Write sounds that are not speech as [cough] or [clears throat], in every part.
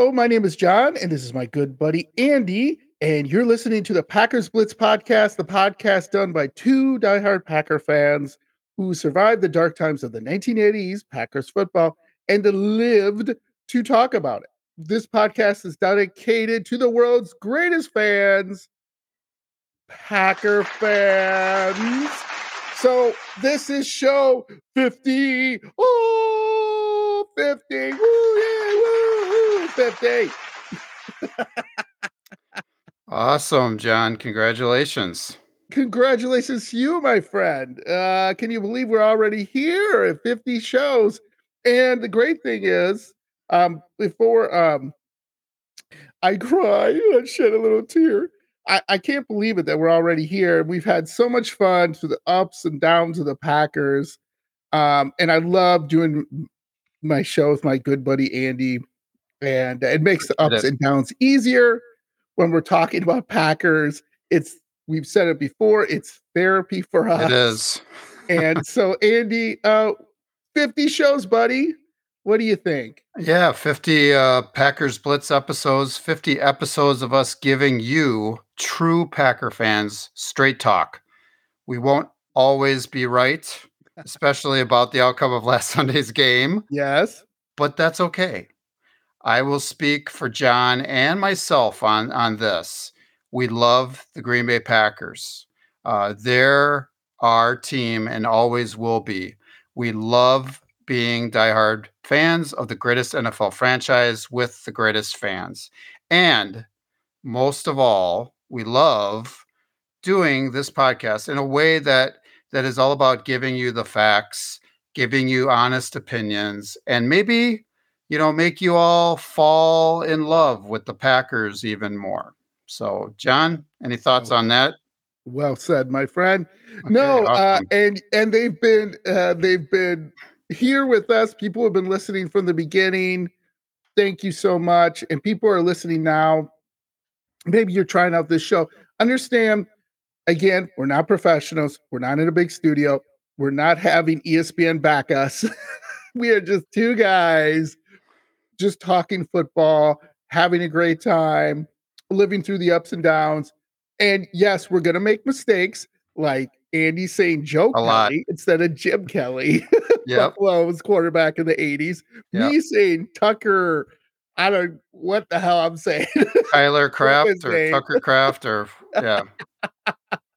Hello, my name is John, and this is my good buddy Andy. And you're listening to the Packers Blitz podcast, the podcast done by two diehard Packer fans who survived the dark times of the 1980s Packers football and lived to talk about it. This podcast is dedicated to the world's greatest fans, Packer fans. So this is show 50. Oh, 50. Woo, yeah, woo, woo, 50. Awesome, John. Congratulations. Congratulations to you, my friend. Uh, can you believe we're already here at 50 shows? And the great thing is, um, before um, I cry, [laughs] I shed a little tear. I, I can't believe it that we're already here. We've had so much fun through the ups and downs of the Packers. Um, and I love doing my show with my good buddy Andy. And it makes the ups and downs easier when we're talking about Packers. It's we've said it before, it's therapy for us. It is. and [laughs] so Andy, uh 50 shows, buddy. What do you think? Yeah, 50 uh, Packers Blitz episodes, 50 episodes of us giving you true Packer fans straight talk. We won't always be right, [laughs] especially about the outcome of last [laughs] Sunday's game. Yes. But that's okay. I will speak for John and myself on, on this. We love the Green Bay Packers. Uh, they're our team and always will be. We love being diehard fans of the greatest NFL franchise with the greatest fans. And most of all, we love doing this podcast in a way that that is all about giving you the facts, giving you honest opinions, and maybe you know make you all fall in love with the Packers even more. So, John, any thoughts on that? Well said, my friend. Okay, no, uh, awesome. uh, and and they've been uh, they've been here with us. People have been listening from the beginning. Thank you so much. And people are listening now. Maybe you're trying out this show. Understand, again, we're not professionals. We're not in a big studio. We're not having ESPN back us. [laughs] we are just two guys just talking football, having a great time, living through the ups and downs. And yes, we're going to make mistakes like Andy saying Joe a Kelly lot. instead of Jim Kelly. [laughs] Yep. was quarterback in the 80s. Yep. Me saying Tucker, I don't what the hell I'm saying. Tyler [laughs] Kraft or name. Tucker Kraft or yeah. [laughs]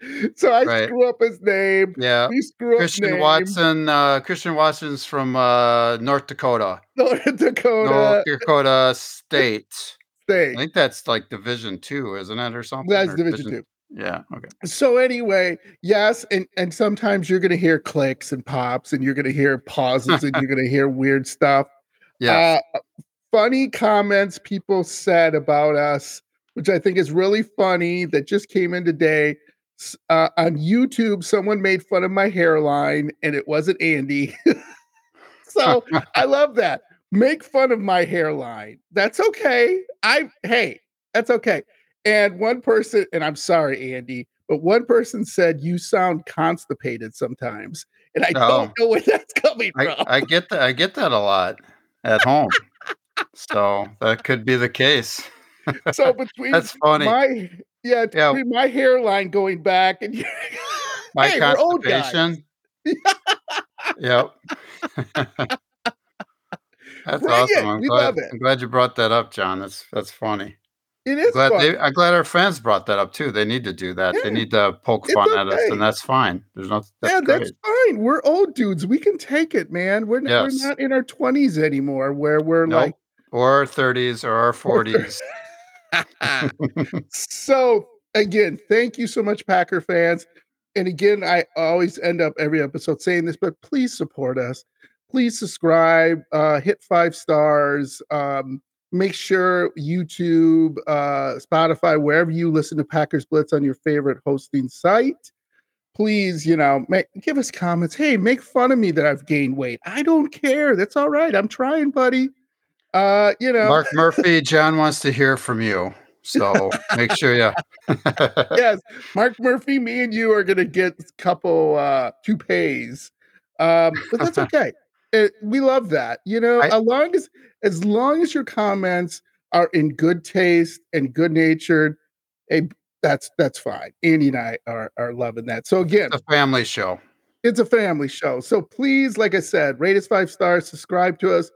[laughs] so I right. screw up his name. Yeah. We screw Christian Watson. Uh, Christian Watson's from uh, North Dakota. [laughs] North Dakota. North Dakota State. [laughs] State. I think that's like Division Two, isn't it, or something? That's or Division Two. Yeah. Okay. So anyway, yes, and and sometimes you're going to hear clicks and pops, and you're going to hear pauses, and you're going to hear weird stuff. Yeah. Uh, funny comments people said about us, which I think is really funny. That just came in today. Uh, on YouTube, someone made fun of my hairline, and it wasn't Andy. [laughs] so I love that. Make fun of my hairline. That's okay. I hey, that's okay. And one person, and I'm sorry, Andy, but one person said you sound constipated sometimes, and I oh. don't know where that's coming I, from. I get that. I get that a lot at home, so that could be the case. so [laughs] between that's funny. My yeah, yeah. my hairline going back and [laughs] my hey, constipation. yep. [laughs] That's Bring awesome. I'm glad, I'm glad you brought that up, John. That's that's funny. It is. I'm glad, they, I'm glad, our fans brought that up too. They need to do that. Yeah. They need to poke it's fun okay. at us, and that's fine. There's no. That's yeah, great. that's fine. We're old dudes. We can take it, man. We're, yes. we're not in our twenties anymore, where we're nope. like, or our thirties, or our forties. [laughs] so again, thank you so much, Packer fans. And again, I always end up every episode saying this, but please support us. Please subscribe, uh, hit five stars. Um, make sure YouTube, uh, Spotify, wherever you listen to Packers Blitz on your favorite hosting site, please, you know, make, give us comments. Hey, make fun of me that I've gained weight. I don't care. That's all right. I'm trying, buddy. Uh, you know, Mark [laughs] Murphy, John wants to hear from you. So make sure, yeah. [laughs] yes, Mark Murphy, me and you are gonna get a couple uh toupees. Um, but that's [laughs] okay. it, we love that. You know, I, as long as as long as your comments are in good taste and good natured, a that's that's fine. Andy and I are are loving that. So again, it's a family show. It's a family show. So please, like I said, rate us five stars, subscribe to us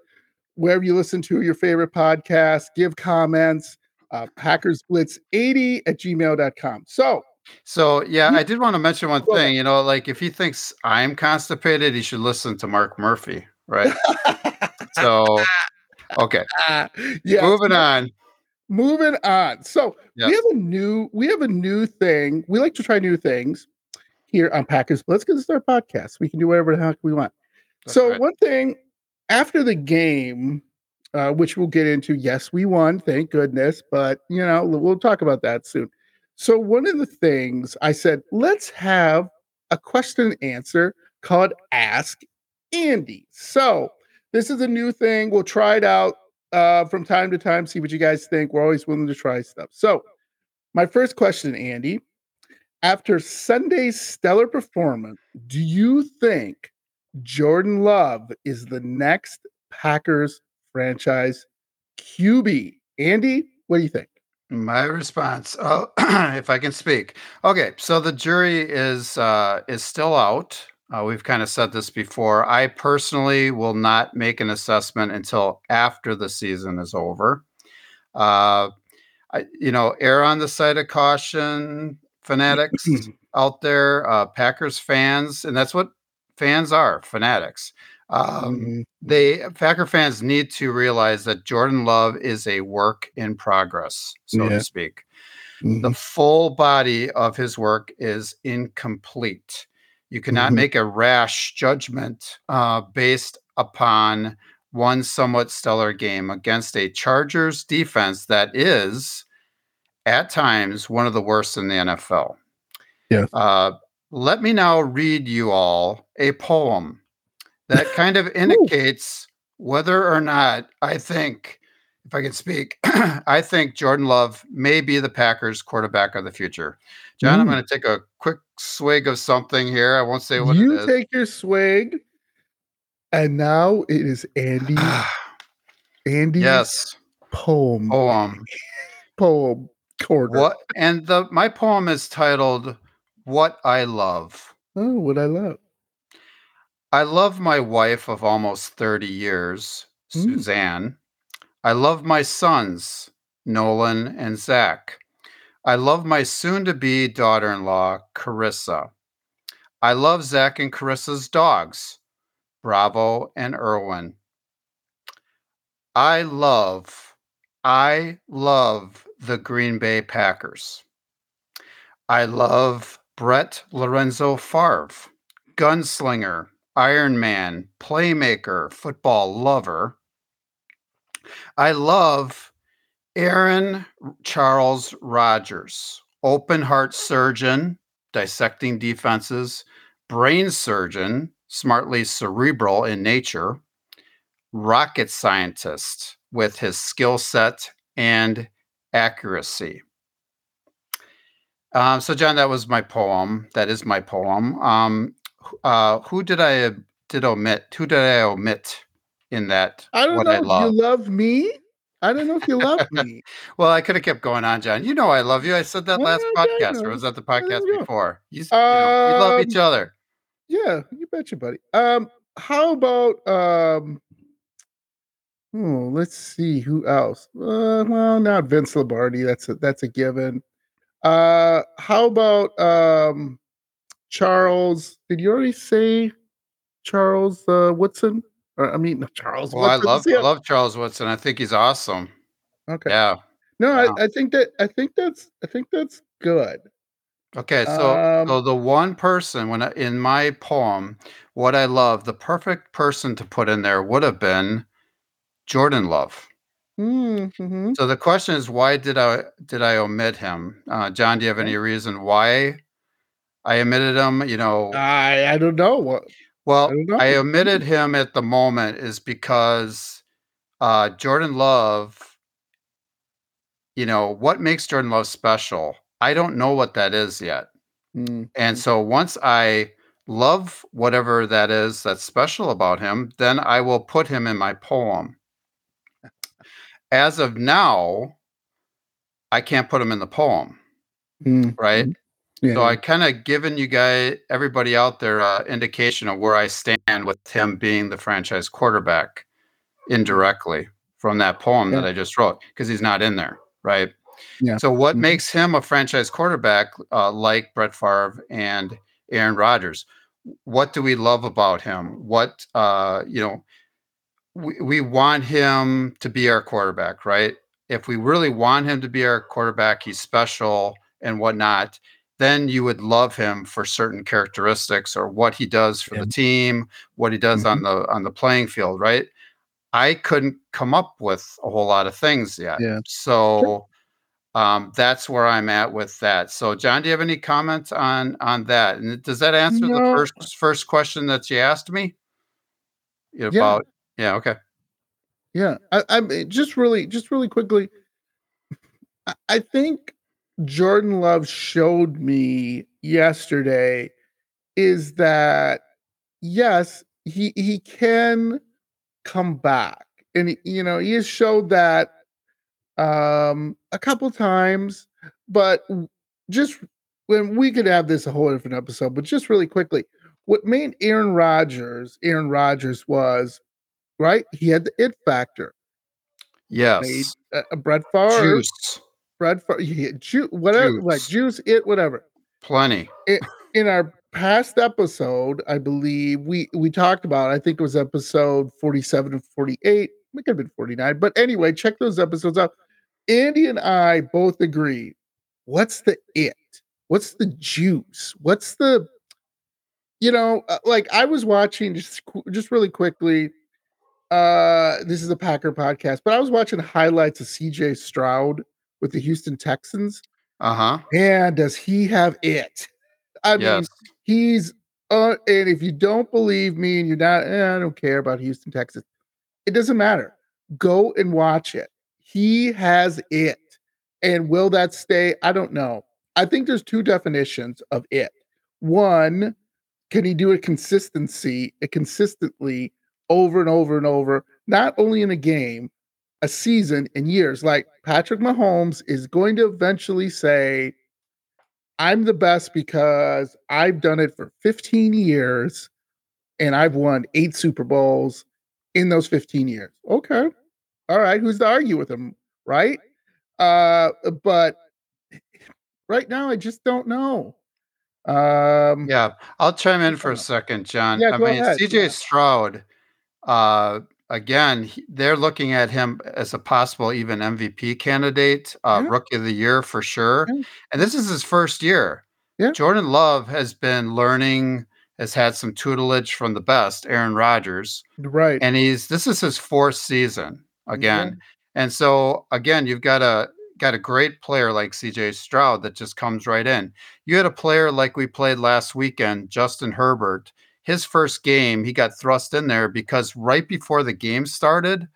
wherever you listen to your favorite podcast, give comments. Uh, Packers Blitz 80 at gmail.com. So so yeah, I did want to mention one thing. You know, like if he thinks I'm constipated, he should listen to Mark Murphy, right? [laughs] so okay. [laughs] yeah. Moving on. Moving on. So yep. we have a new we have a new thing. We like to try new things here on Packers. Let's get this our podcast. We can do whatever the heck we want. That's so right. one thing after the game, uh, which we'll get into, yes, we won, thank goodness, but you know, we'll talk about that soon. So one of the things I said, let's have a question and answer called Ask Andy. So this is a new thing. We'll try it out uh, from time to time, see what you guys think. We're always willing to try stuff. So my first question, Andy, after Sunday's stellar performance, do you think Jordan Love is the next Packers franchise QB? Andy, what do you think? My response, oh, [clears throat] if I can speak. Okay, so the jury is uh, is still out. Uh, we've kind of said this before. I personally will not make an assessment until after the season is over. Uh, I, you know, err on the side of caution, [clears throat] fanatics out there, uh, Packers fans, and that's what fans are, fanatics. Um, mm-hmm. They Packer fans need to realize that Jordan Love is a work in progress, so yeah. to speak. Mm-hmm. The full body of his work is incomplete. You cannot mm-hmm. make a rash judgment uh, based upon one somewhat stellar game against a Chargers defense that is, at times, one of the worst in the NFL. Yeah. Uh, let me now read you all a poem that kind of indicates whether or not I think, if I can speak, [clears throat] I think Jordan Love may be the Packers quarterback of the future. John, mm. I'm going to take a quick swig of something here. I won't say what you it is. take your swig, and now it is Andy. [sighs] Andy. Yes. Poem. Poem. [laughs] poem. Quarter. What? And the my poem is titled "What I Love." Oh, what I love. I love my wife of almost 30 years, mm. Suzanne. I love my sons, Nolan and Zach. I love my soon to be daughter in law, Carissa. I love Zach and Carissa's dogs, Bravo and Irwin. I love, I love the Green Bay Packers. I love Brett Lorenzo Favre, gunslinger, Iron Man, playmaker, football lover. I love Aaron Charles Rodgers, open heart surgeon, dissecting defenses, brain surgeon, smartly cerebral in nature, rocket scientist with his skill set and accuracy. Um, so, John, that was my poem. That is my poem. Um, uh, who did I did omit? Who did I omit in that? I don't know. I love? You love me. I don't know if you love me. [laughs] well, I could have kept going on, John. You know I love you. I said that last podcast, or was that the podcast before? You, you know, we love each um, other. Yeah, you betcha, buddy. Um, how about um? Oh, let's see who else. Uh, well, not Vince Lombardi. That's a that's a given. Uh, how about um? Charles. Did you already say Charles uh, Woodson? Or, I mean, Charles. Well, Woodson. I love I love Charles Woodson. I think he's awesome. Okay. Yeah. No. I, I think that I think that's I think that's good. Okay, so um, so the one person when I, in my poem, what I love, the perfect person to put in there would have been Jordan Love. Mm-hmm. So the question is, why did I did I omit him? Uh, John, do you have any reason why I omitted him, you know. I I don't know what. Well, I, know. I omitted him at the moment is because uh, Jordan Love. You know what makes Jordan Love special? I don't know what that is yet. Mm. And so once I love whatever that is that's special about him, then I will put him in my poem. As of now, I can't put him in the poem, Mm, right? mm, Yeah. So I kind of given you guys, everybody out there, uh, indication of where I stand with him being the franchise quarterback indirectly from that poem that I just wrote because he's not in there, right? Yeah. So what Mhm. makes him a franchise quarterback uh, like Brett Favre and Aaron Rodgers? What do we love about him? What uh, you know, we, we want him to be our quarterback, right? If we really want him to be our quarterback, he's special and whatnot, then you would love him for certain characteristics or what he does for Yeah. the team, what he does on the on the playing field, right? I couldn't come up with a whole lot of things yet. Yeah. So um, that's where I'm at with that. So, John, do you have any comments on on that? And does that answer the first first question that you asked me about? Yeah. Okay. Yeah, I, I just really, just really quickly. I, I think Jordan Love showed me yesterday is that yes, he he can come back, and you know he has showed that um a couple times, but just when we could have this a whole different episode, but just really quickly, what made Aaron Rodgers Aaron Rodgers was right. He had the it factor. Yes. uh, uh, Brett Favre, Juice. Brett Favre, yeah, ju- whatever, like Juice. juice, it, whatever. Plenty. In our past episode, I believe we we talked about. I think it was episode forty-seven and forty-eight. It could have been forty-nine, but anyway, check those episodes out. Andy and I both agree. What's the it? What's the juice? What's the you know, uh, like I was watching just just really quickly. Uh, this is a Packer podcast, but I was watching highlights of CJ Stroud with the Houston Texans. Uh huh. And does he have it? I mean, Yes. he's uh, and if you don't believe me and you're not, eh, I don't care about Houston, Texas. It doesn't matter. Go and watch it. He has it. And will that stay? I don't know. I think there's two definitions of it. One, can he do it consistency, it consistently over and over and over, not only in a game, a season and years. Like Patrick Mahomes is going to eventually say, I'm the best because I've done it for 15 years and I've won eight Super Bowls in those 15 years. Okay. All right. Who's to argue with him? Right. Uh, but right now, I just don't know. Um, Yeah. I'll chime in for a second, John. Yeah, I go mean, ahead, CJ yeah. Stroud, uh, again, he- they're looking at him as a possible even MVP candidate, uh, Yeah. rookie of the year for sure. Yeah. And this is his first year. Yeah. Jordan Love has been learning, has had some tutelage from the best, Aaron Rodgers. right. and he's this is his fourth season again and so again you've got a got a great player like cj stroud that just comes right in you had a player like we played last weekend justin herbert his first game he got thrust in there because right before the game started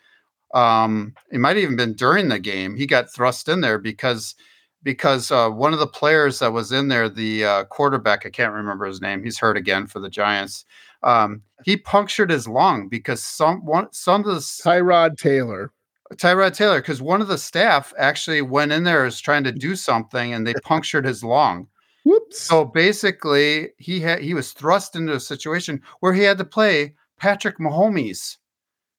um it might have even been during the game he got thrust in there because because uh, one of the players that was in there the uh, quarterback i can't remember his name he's hurt again for the giants um, he punctured his lung because some one some of the Tyrod Taylor. Tyrod Taylor because one of the staff actually went in there as trying to do something and they [laughs] punctured his lung. Whoops. So basically, he had he was thrust into a situation where he had to play Patrick Mahomes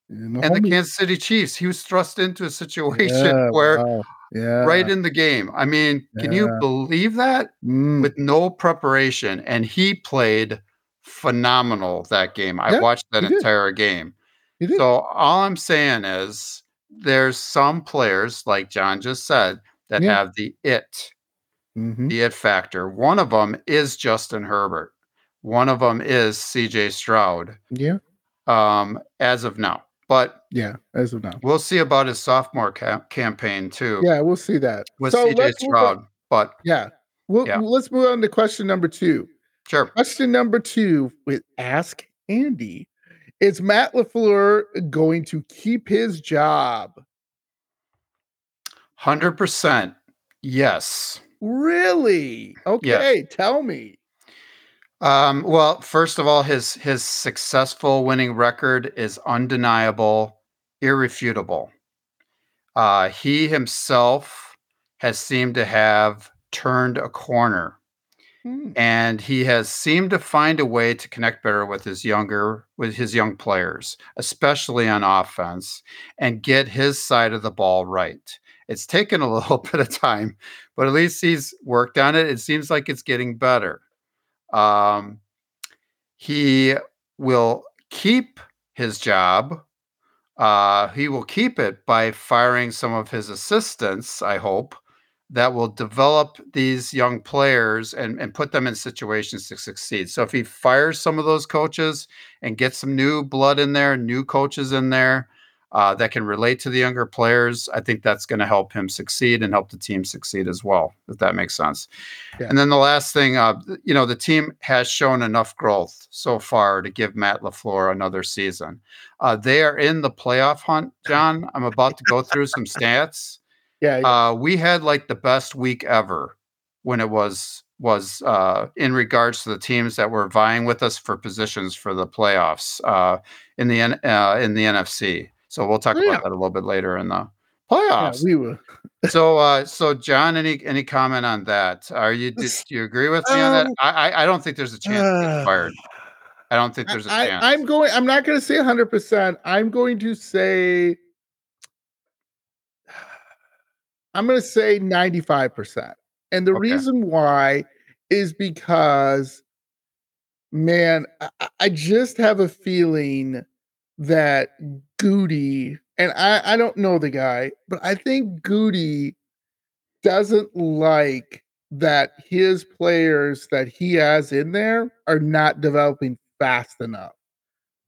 and and the Kansas City Chiefs. He was thrust into a situation Yeah, [laughs] where wow. yeah, right in the game. I mean, can you believe that? Mm, With no preparation, and he played phenomenal that game. I Yeah, watched that entire game. So all I'm saying is there's some players, like John just said, that Yeah. have the it, Mhm. the it factor. One of them is Justin Herbert. One of them is CJ Stroud, Yeah, um, as of now. But yeah. As of now, we'll see about his sophomore ca- campaign too yeah, we'll see that. with So CJ let's move on- Stroud. But Yeah, we'll, Yeah. let's move on to question number two. sure, Question number two with Ask Andy: Is Matt LaFleur going to keep his job? hundred percent, yes. Really? Okay, tell me. Um, well, first of all, his his successful winning record is undeniable, irrefutable. Uh, he himself has seemed to have turned a corner. Hmm. And he has seemed to find a way to connect better with his younger with his young players, especially on offense, and get his side of the ball right. It's taken a [laughs] little bit of time, but at least he's worked on it. It seems like it's getting better. Um, he will keep his job. Uh, he will keep it by firing some of his assistants, I hope, that will develop these young players and, and put them in situations to succeed. So if he fires some of those coaches and gets some new blood in there, new coaches in there uh, that can relate to the younger players, I think that's going to help him succeed and help the team succeed as well, if that makes sense. Yeah. And then the last thing, uh, you know, the team has shown enough growth so far to give Matt LaFleur another season. Uh, they are in the playoff hunt, [laughs] John. I'm about to go through some stats. Yeah, yeah. Uh, we had like the best week ever when it was was uh, in regards to the teams that were vying with us for positions for the playoffs uh, in the uh, in the NFC. So we'll talk yeah. about that a little bit later in the playoffs. Yeah, we will. so, uh, so John, any any comment on that? Are you did, do you agree with me um, on that? Um, I I don't think there's a chance uh, to get fired. I don't think there's a I, chance. I, I'm going. I'm not going to say 100. percent I'm going to say I'm going to say 95%. And the okay. reason why is because, man, I, I, just have a feeling that Goody, and I, I don't know the guy, but I think Goody doesn't like that his players that he has in there are not developing fast enough.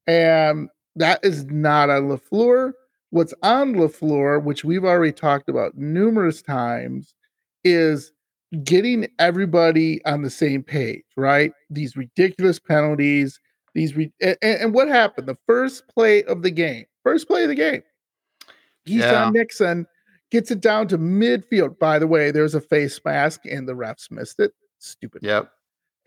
And that is not on LaFleur. What's on LaFleur, which we've already talked about numerous times, is getting everybody on the same page, right? These ridiculous penalties, these re- and, and, what happened? The first play of the game, first play of the game, He's yeah. Nixon gets it down to midfield. By the way, there's a face mask and the refs missed it. Stupid. Yep.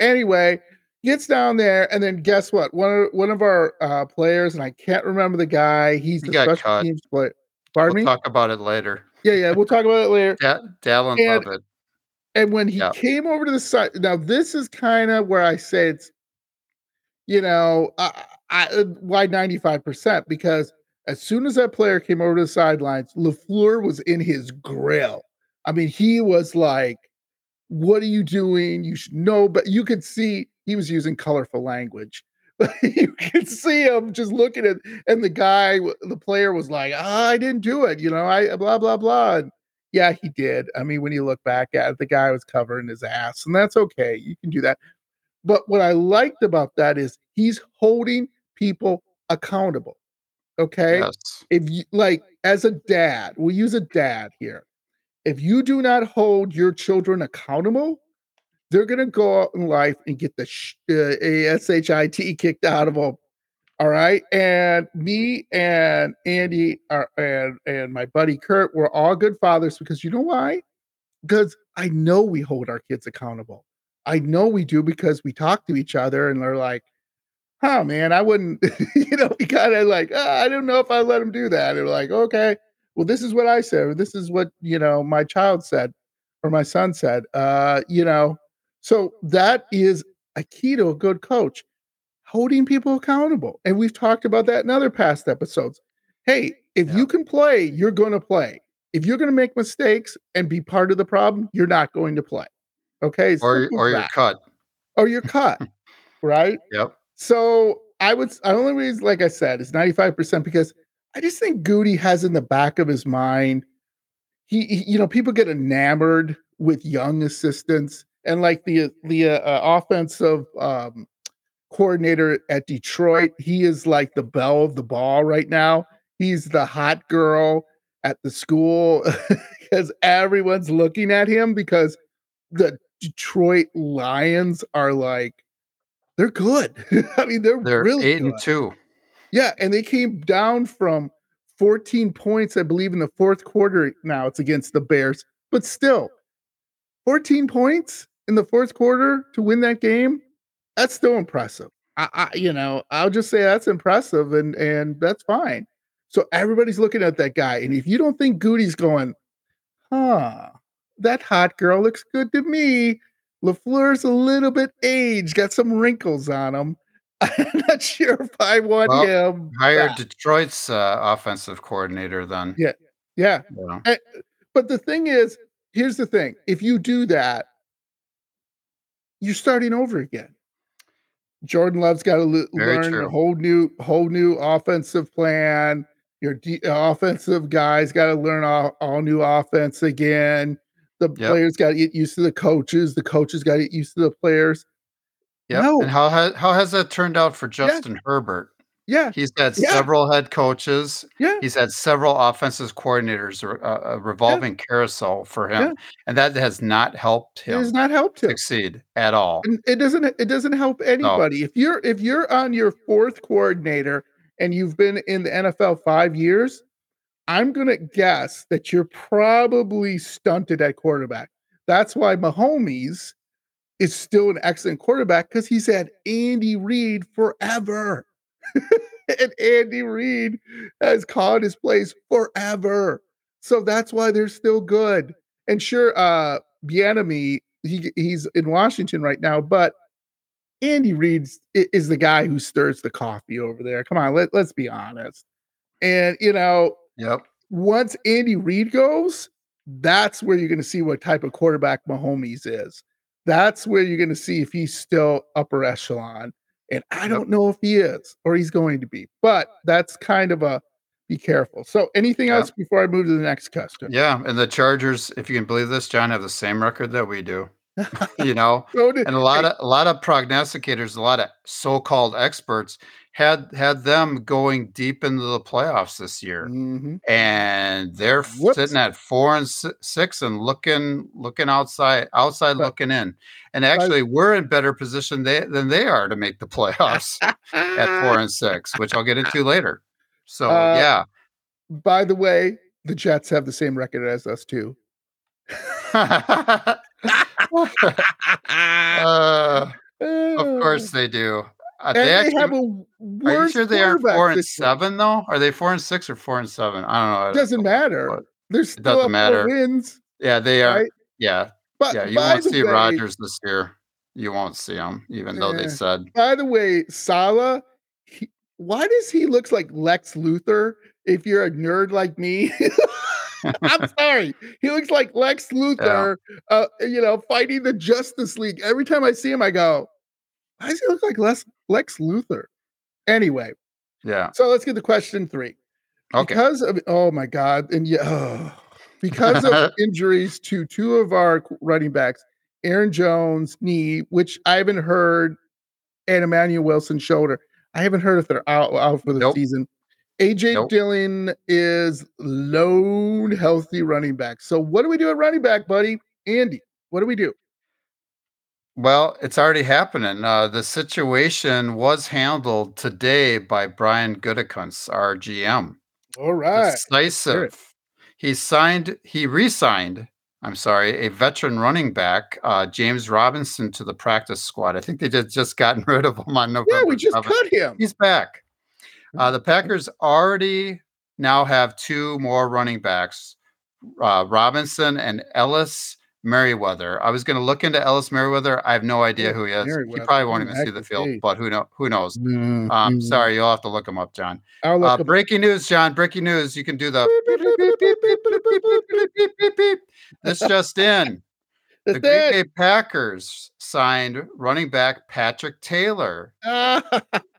Anyway, gets down there, and then guess what? One of one of our uh, players, and I can't remember the guy. He's he the special cut. teams player. Pardon we'll me. Talk about it later. Yeah, yeah, we'll talk about it later. Yeah, Dallin and, love it. And when he came over to the side, now this is kind of where I say it's, you know, I, I uh, why ninety five percent because as soon as that player came over to the sidelines, LaFleur was in his grill. I mean, he was like, "What are you doing? You should know." But you could see he was using colorful language. [laughs] You could see him just looking at, and the guy, the player was like, oh, I didn't do it. You know, I blah, blah, blah. And yeah, he did. I mean, when you look back at it, the guy was covering his ass, and that's okay. You can do that. But what I liked about that is he's holding people accountable. Okay. Yes. If you like, as a dad, we use a dad here. If you do not hold your children accountable, they're going to go out in life and get the sh- uh, A-S-H-I-T kicked out of them. All right. And me and Andy are, and, and my buddy Kurt, we're all good fathers because you know why? Because I know we hold our kids accountable. I know we do because we talk to each other and they're like, oh man, I wouldn't, [laughs] you know, we kind of like, oh, I don't know if I let him do that. And we're like, okay, well, this is what I said. Or This is what, you know, my child said or my son said. Uh, you know, so that is a key to a good coach, holding people accountable. And we've talked about that in other past episodes. Hey, if yeah. you can play, you're going to play. If you're going to make mistakes and be part of the problem, you're not going to play. Okay. Or, or you're cut. Or you're cut. [laughs] right. Yep. So I would, I only reason, like I said, is 95% because I just think Goody has in the back of his mind, he, he you know, people get enamored with young assistants and like the the uh, offensive um, coordinator at Detroit, he is like the belle of the ball right now. He's the hot girl at the school [laughs] because everyone's looking at him because the Detroit Lions are like they're good. [laughs] I mean, they're, they're really eight good. and two. Yeah, and they came down from 14 points, I believe, in the fourth quarter. Now it's against the Bears, but still, 14 points in the fourth quarter to win that game. that's still impressive. I, I, you know, I'll just say that's impressive, and and that's fine. So everybody's looking at that guy, and if you don't think Goody's going, huh, that hot girl looks good to me. LaFleur's a little bit aged, got some wrinkles on him. [laughs] I'm not sure if I want well, him. Hire Detroit's uh, offensive coordinator then. Yeah, yeah. yeah. And, but the thing is, here's the thing: if you do that, you're starting over again. Jordan Love's got to l- learn true. a whole new, whole new offensive plan. Your de- offensive guys got to learn all, all new offense again. The yep. players got to get used to the coaches. The coaches got to get used to the players. Yeah. No. And how has how has that turned out for Justin yeah. Herbert? Yeah. He's had yeah. several head coaches. Yeah. He's had several offensive coordinators, uh, a revolving yeah. carousel for him. And that has not helped him. It has not helped him succeed at all. And it doesn't it doesn't help anybody. No. If you're if you're on your fourth coordinator and you've been in the NFL 5 years, I'm going to guess that you're probably stunted at quarterback. That's why Mahomes is still an excellent quarterback because he's had Andy Reid forever. [laughs] and Andy Reid has called his plays forever. So that's why they're still good. And sure, uh Bieniemy, he he's in Washington right now, but Andy Reid is the guy who stirs the coffee over there. Come on, let, let's be honest. And you know, yep. Once Andy Reid goes, that's where you're going to see what type of quarterback Mahomes is. That's where you're going to see if he's still upper echelon. And I don't know if he is or he's going to be, but that's kind of a be careful. So, anything else before I move to the next question? Yeah. And the Chargers, if you can believe this, John, have the same record that we do. [laughs] you know, [laughs] so and a lot of a lot of prognosticators, a lot of so-called experts had had them going deep into the playoffs this year, mm-hmm. and they're Whoops. sitting at four and six and looking looking outside outside but, looking in. And actually, we're in better position they, than they are to make the playoffs at [laughs] four and six, which I'll get into later. So uh, yeah. By the way, the Jets have the same record as us too. [laughs] [laughs] uh, of course they do. Uh, they, actually, have a are you sure they are four and seven though? Are they four and six or four and seven? I don't know. It doesn't matter. There's still doesn't matter. wins. Yeah, they are. Right? Yeah, but yeah. You won't see Rodgers this year. You won't see him, even though they said. By the way, Saleh, he, why does he looks like Lex Luthor? If you're a nerd like me. [laughs] I'm [laughs] sorry. He looks like Lex Luthor, yeah. uh, you know, fighting the Justice League. Every time I see him, I go, why does he look like Lex, Lex Luthor? Anyway. Yeah. So let's get to question three. Okay. Because of, oh my God. And yeah, oh, because of [laughs] injuries to two of our running backs, Aaron Jones' knee, which I haven't heard, and Emmanuel Wilson shoulder. I haven't heard if they're out, out for the nope. season. AJ nope. Dillon is lone healthy running back. So what do we do at running back, buddy? Andy, what do we do? Well, it's already happening. Uh, the situation was handled today by Brian Gutekunst, our GM. All right. Decisive. He signed, he re-signed, I'm sorry, a veteran running back, uh, James Robinson, to the practice squad. I think they just just gotten [laughs] rid of him on November. Yeah, we just 7th. cut him. He's back. Uh, the Packers already now have two more running backs, uh, Robinson and Ellis Merriweather. I was going to look into Ellis Merriweather. I have no idea who he is. He probably won't even see the field, but who know who knows? Mm-hmm. Um, sorry, you'll have to look him up, John. Uh, breaking news, John. Breaking news. You can do the this just in. The Green Bay Packers signed running back Patrick Taylor.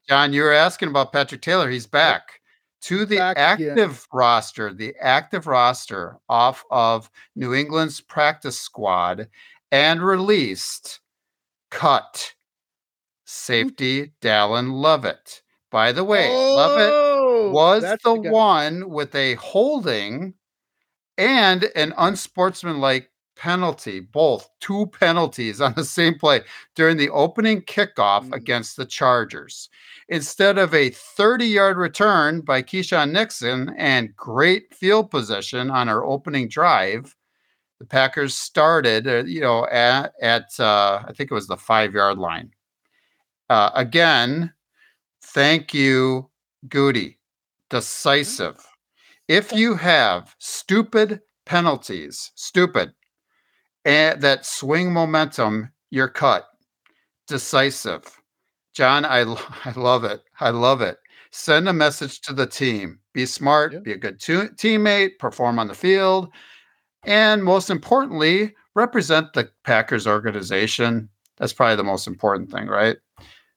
John, you were asking about Patrick Taylor. He's back to the back active again. roster, the active roster off of New England's practice squad and released, cut safety Dallin Leavitt. By the way, oh, Leavitt was the, the one with a holding and an unsportsmanlike penalty, both two penalties on the same play during the opening kickoff mm-hmm. against the Chargers. Instead of a 30 yard return by Keisean Nixon and great field position on our opening drive, the Packers started, uh, you know, at, at uh, I think it was the five yard line. Uh, again, thank you, Goody. Decisive. If you have stupid penalties, stupid, and that swing momentum, you're cut. Decisive. John, I, [laughs] I love it. I love it. Send a message to the team. Be smart, yeah. be a good teammate, perform on the field, and most importantly, represent the Packers organization. That's probably the most important thing, right?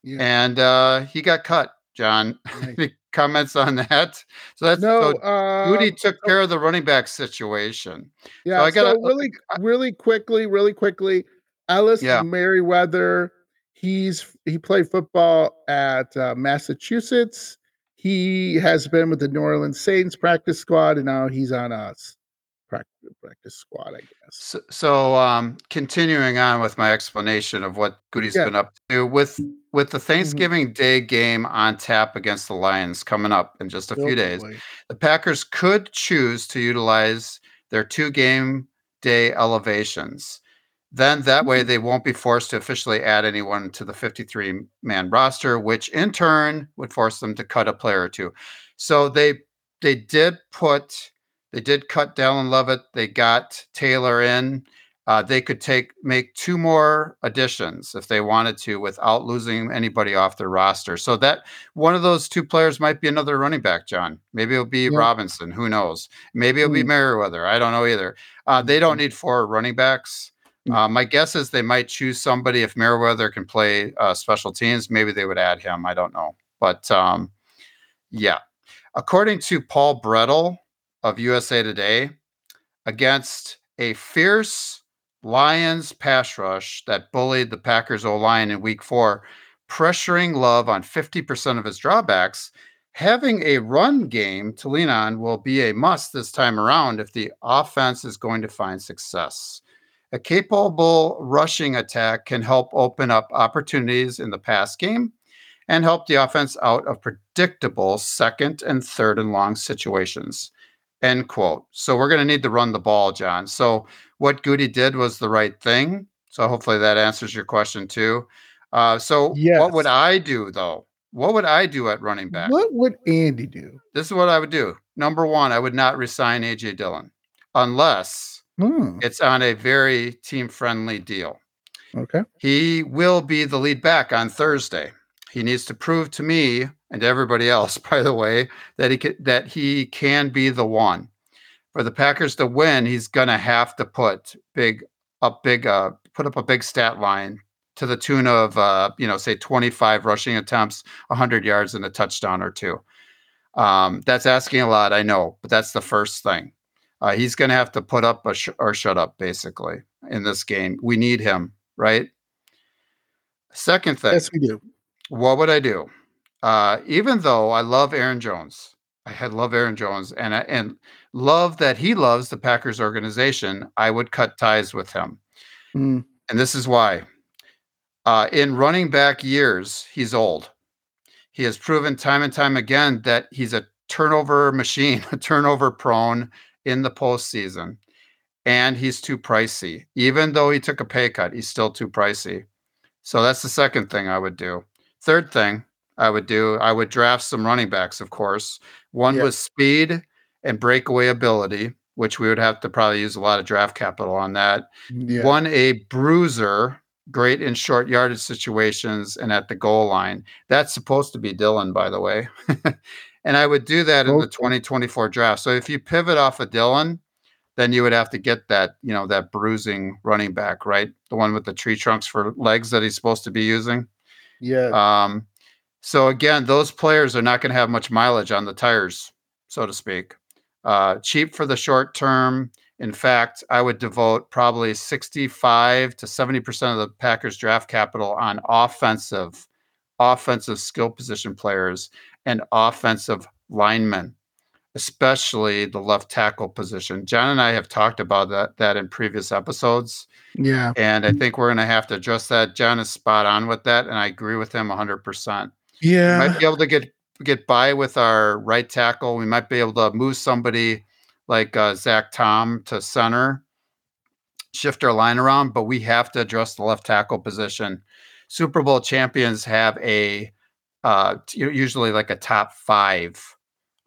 Yeah. And uh, he got cut, John. [laughs] Nice. Comments on that? So that's no. So uh, Goody took so, care of the running back situation. Yeah, so I got so really, really quickly, really quickly. Ellis yeah. Merriweather. He's he played football at uh, Massachusetts. He has been with the New Orleans Saints practice squad, and now he's on us practice, practice squad, I guess. So, so um, continuing on with my explanation of what Goody's yeah. been up to with with the mm-hmm. Thanksgiving mm-hmm. Day game on tap against the Lions coming up in just a few days, the Packers could choose to utilize their two game day elevations. Then that way mm-hmm. they won't be forced to officially add anyone to the 53 man roster, which in turn would force them to cut a player or two. So they they did put they did cut Dallin Leavitt. They got Taylor in. Uh, they could take make two more additions if they wanted to without losing anybody off their roster. So that one of those two players might be another running back, John. Maybe it'll be yeah. Robinson. Who knows? Maybe it'll mm. be Merriweather. I don't know either. Uh, they don't mm-hmm. need four running backs. Mm. Uh, my guess is they might choose somebody if Merriweather can play uh, special teams. Maybe they would add him. I don't know, but um, yeah. According to Paul Bretl, of USA Today against a fierce Lions pass rush that bullied the Packers O line in week four, pressuring Love on 50% of his drawbacks. Having a run game to lean on will be a must this time around if the offense is going to find success. A capable rushing attack can help open up opportunities in the pass game and help the offense out of predictable second and third and long situations. End quote. So we're going to need to run the ball, John. So what Goody did was the right thing. So hopefully that answers your question too. Uh, so yes. what would I do though? What would I do at running back? What would Andy do? This is what I would do. Number one, I would not resign AJ Dillon unless hmm. it's on a very team friendly deal. Okay. He will be the lead back on Thursday. He needs to prove to me and everybody else, [laughs] by the way, that he can, that he can be the one. For the Packers to win, he's gonna have to put big up big uh put up a big stat line to the tune of uh, you know, say 25 rushing attempts, 100 yards and a touchdown or two. Um, that's asking a lot, I know, but that's the first thing. Uh, he's going to have to put up sh- or shut up, basically, in this game. We need him, right? Second thing. Yes, we do. What would I do? Uh, even though I love Aaron Jones, I had love Aaron Jones and and love that he loves the Packers organization. I would cut ties with him, mm. and this is why. Uh, in running back years, he's old. He has proven time and time again that he's a turnover machine, [laughs] a turnover prone in the postseason, and he's too pricey. Even though he took a pay cut, he's still too pricey. So that's the second thing I would do. Third thing, I would do. I would draft some running backs, of course. One yep. was speed and breakaway ability, which we would have to probably use a lot of draft capital on that. Yeah. One a bruiser, great in short yardage situations and at the goal line. That's supposed to be Dillon, by the way. [laughs] and I would do that in the 2024 draft. So if you pivot off of Dillon, then you would have to get that, you know, that bruising running back, right? The one with the tree trunks for legs that he's supposed to be using. Yeah. Um, so again, those players are not going to have much mileage on the tires, so to speak. Uh, cheap for the short term. In fact, I would devote probably 65 to 70% of the Packers draft capital on offensive, offensive skill position players and offensive linemen, especially the left tackle position. John and I have talked about that, that in previous episodes. Yeah. And I think we're going to have to address that. John is spot on with that. And I agree with him 100%. Yeah. We might be able to get get by with our right tackle. We might be able to move somebody like uh, Zach Tom to center, shift our line around, but we have to address the left tackle position. Super Bowl champions have a uh, usually like a top five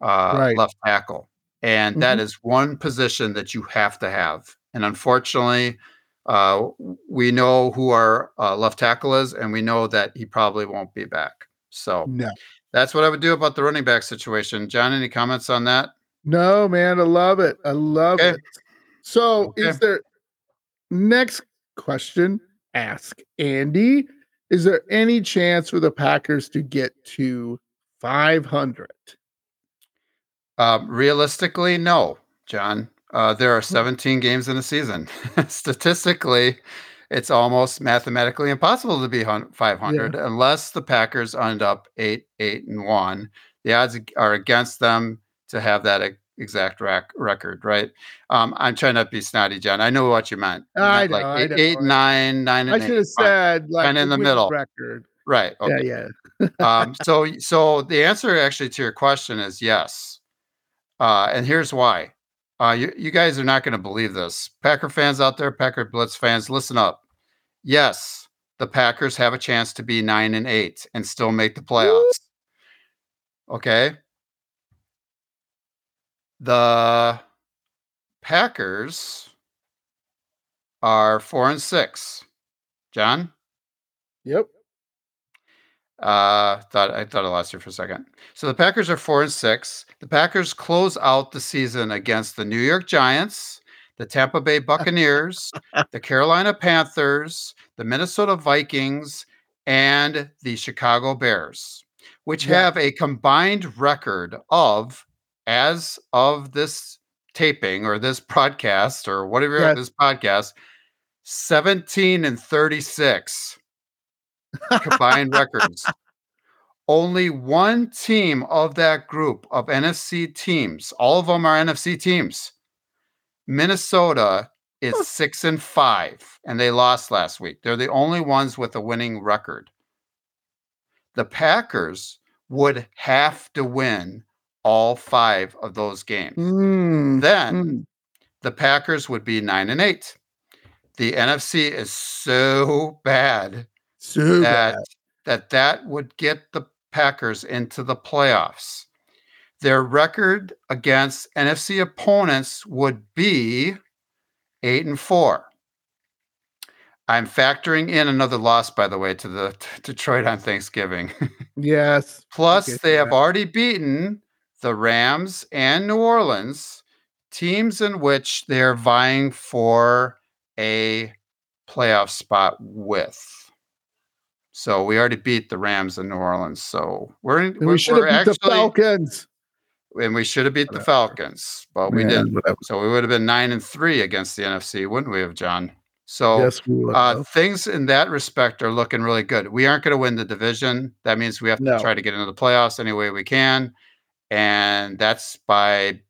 uh, right. left tackle, and mm-hmm. that is one position that you have to have. And unfortunately, uh, we know who our uh, left tackle is, and we know that he probably won't be back. So no. that's what I would do about the running back situation. John, any comments on that? No, man, I love it. I love okay. it. So, okay. is there next question? Ask Andy. Is there any chance for the Packers to get to 500? Um, realistically, no, John. Uh, there are hmm. 17 games in a season. [laughs] Statistically, it's almost mathematically impossible to be 500 yeah. unless the Packers end up 8 8 and 1. The odds are against them to have that exact rac- record, right? Um, I'm trying not to be snotty, John. I know what you meant. You I meant know, like eight, I know. eight, nine, nine, I should have said like of in the middle record. Right. Okay. Yeah. Yeah. um, [laughs] so, so the answer actually to your question is yes. Uh, and here's why. Uh, you, you guys are not going to believe this. Packer fans out there, Packer Blitz fans, listen up. Yes, the Packers have a chance to be nine and eight and still make the playoffs. Okay. The Packers are four and six. John? Yep. Uh, thought I thought I lost you for a second. So the Packers are four and six. The Packers close out the season against the New York Giants, the Tampa Bay [laughs] Buccaneers, the Carolina Panthers, the Minnesota Vikings, and the Chicago Bears, which yeah. have a combined record of as of this taping or this podcast or whatever yes. this podcast 17 and 36 combined records [laughs] only one team of that group of NFC teams all of them are NFC teams Minnesota is 6 and 5 and they lost last week they're the only ones with a winning record the Packers would have to win all five of those games. Mm, then mm. the Packers would be nine and eight. The NFC is so bad so that, bad. that that would get the Packers into the playoffs. Their record against NFC opponents would be eight and four. I'm factoring in another loss, by the way, to the [laughs] to Detroit on Thanksgiving. [laughs] yes. Plus, they have already beaten the Rams and New Orleans, teams in which they're vying for a playoff spot with. So we already beat the Rams and New Orleans. So we're, in, we should have beat actually, the Falcons. And we should have beat the Falcons, but we didn't. So we would have been nine and three against the NFC, wouldn't we have, John? So yes, uh, things in that respect are looking really good. We aren't going to win the division. That means we have to no. try to get into the playoffs any way we can and that's by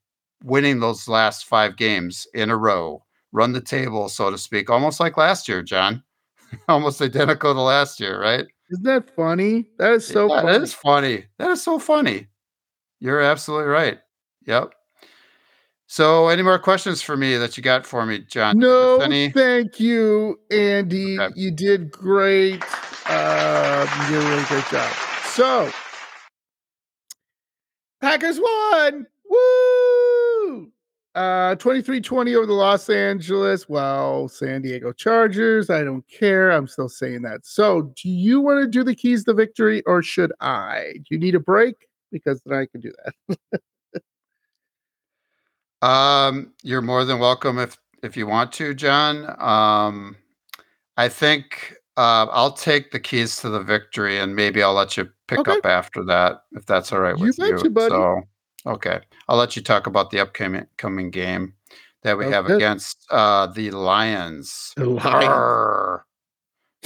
winning those last five games in a row, run the table, so to speak, almost like last year, John. [laughs] almost identical to last year, right? Isn't that funny? That is so yeah, funny. That is funny. That is so funny. You're absolutely right. Yep. So, any more questions for me that you got for me, John? No, any... thank you, Andy. Okay. You did great. Uh, you did a really great job. So, Packers won. Woo! Uh 23-20 over the Los Angeles, well, San Diego Chargers. I don't care. I'm still saying that. So, do you want to do the keys to victory or should I? Do you need a break? Because then I can do that. um, you're more than welcome if if you want to, John. Um, I think uh, I'll take the keys to the victory, and maybe I'll let you pick okay. up after that if that's all right with you. you. So, okay, I'll let you talk about the upcoming coming game that we have against uh, the Lions. The Lions.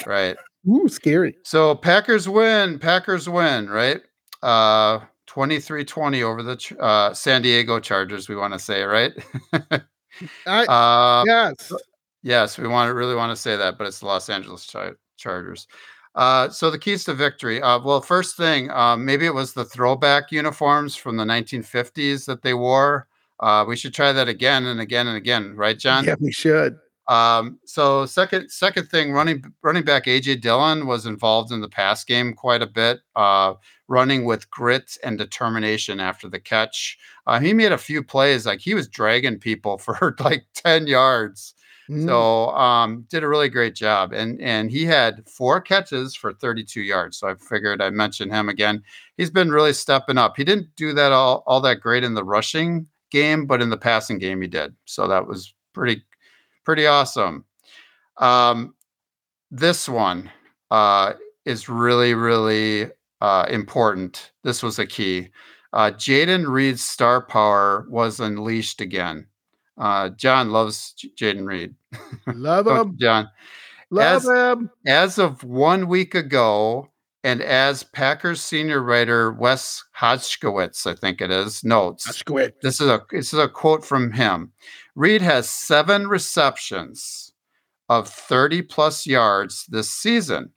Right. Ooh, scary. So Packers win. Packers win. Right. Uh, 23-20 over the uh, San Diego Chargers. We want to say right. I, [laughs] uh, yes. Yes, we want to really want to say that, but it's the Los Angeles Char- Chargers. Uh, so the keys to victory. Uh, well, first thing, uh, maybe it was the throwback uniforms from the 1950s that they wore. Uh, we should try that again and again and again, right, John? Yeah, we should. Um, so second second thing, running running back AJ Dillon was involved in the pass game quite a bit, uh, running with grit and determination after the catch. Uh, he made a few plays, like he was dragging people [laughs] for like 10 yards. Mm. So um, did a really great job. And and he had four catches for 32 yards. So I figured I'd mention him again. He's been really stepping up. He didn't do that all, all that great in the rushing game, but in the passing game he did. So that was pretty pretty awesome. Um, this one uh, is really, really uh, important. This was a key. Uh, Jayden Reed's star power was unleashed again. Uh, John loves Jayden Reed. Love [laughs] him, John. Love as, him. As of one week ago, and as Packers senior writer Wes Hodkiewicz, I think it is, notes. Hodkiewicz. This is a this is a quote from him. Reed has seven receptions of 30 plus yards this season,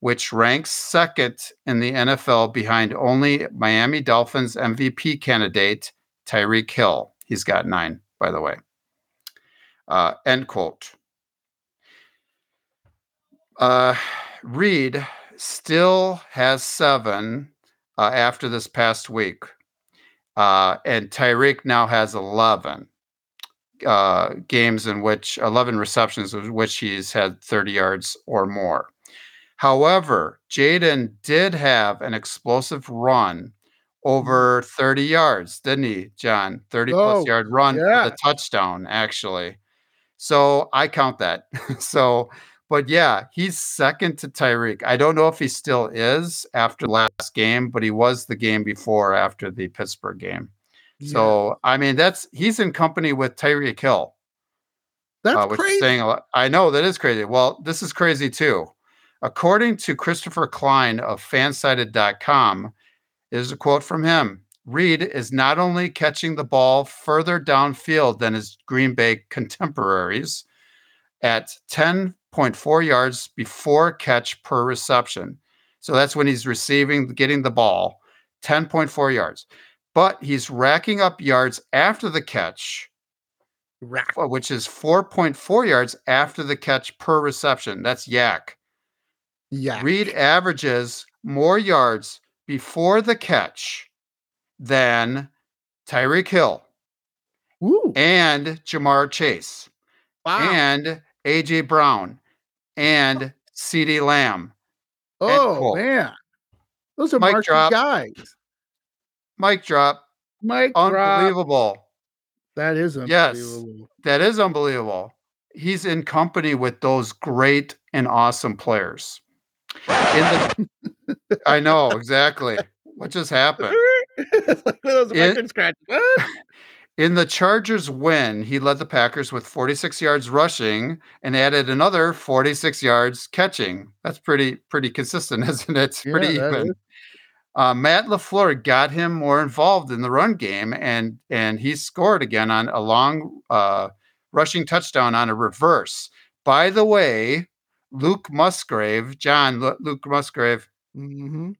which ranks second in the NFL behind only Miami Dolphins MVP candidate Tyreek Hill. He's got nine, by the way. Uh, end quote. Uh, Reed still has seven uh, after this past week, uh, and Tyreek now has 11 uh, games in which 11 receptions, in which he's had 30 yards or more. However, Jayden did have an explosive run over 30 yards, didn't he, John? 30 oh, plus yard run yeah. for the touchdown, actually. So I count that. [laughs] so, but yeah, he's second to Tyreek. I don't know if he still is after last game, but he was the game before after the Pittsburgh game. Yeah. So I mean, that's he's in company with Tyreek Hill. That's uh, which crazy. Is saying a lot. I know that is crazy. Well, this is crazy too. According to Christopher Klein of fansided.com, is a quote from him. Reed is not only catching the ball further downfield than his Green Bay contemporaries at 10.4 yards before catch per reception. So that's when he's receiving, getting the ball, 10.4 yards but he's racking up yards after the catch, Rack. which is 4.4 yards after the catch per reception. That's yak. Yeah. Reed averages more yards before the catch than Tyreek Hill Ooh. and Ja'Marr Chase wow. and AJ Brown and oh. CeeDee Lamb. Oh man. Those are mic drop. guys. mic drop. mic unbelievable. Drop. That is unbelievable. Yes, that is unbelievable. He's in company with those great and awesome players. The, [laughs] I know exactly what just happened. [laughs] in, [laughs] in the Chargers win, he led the Packers with 46 yards rushing and added another 46 yards catching. That's pretty pretty consistent, isn't it? It's yeah, pretty even. Uh, Matt LaFleur got him more involved in the run game, and and he scored again on a long uh, rushing touchdown on a reverse. By the way, Luke Musgrave, John Luke Musgrave, mm-hmm.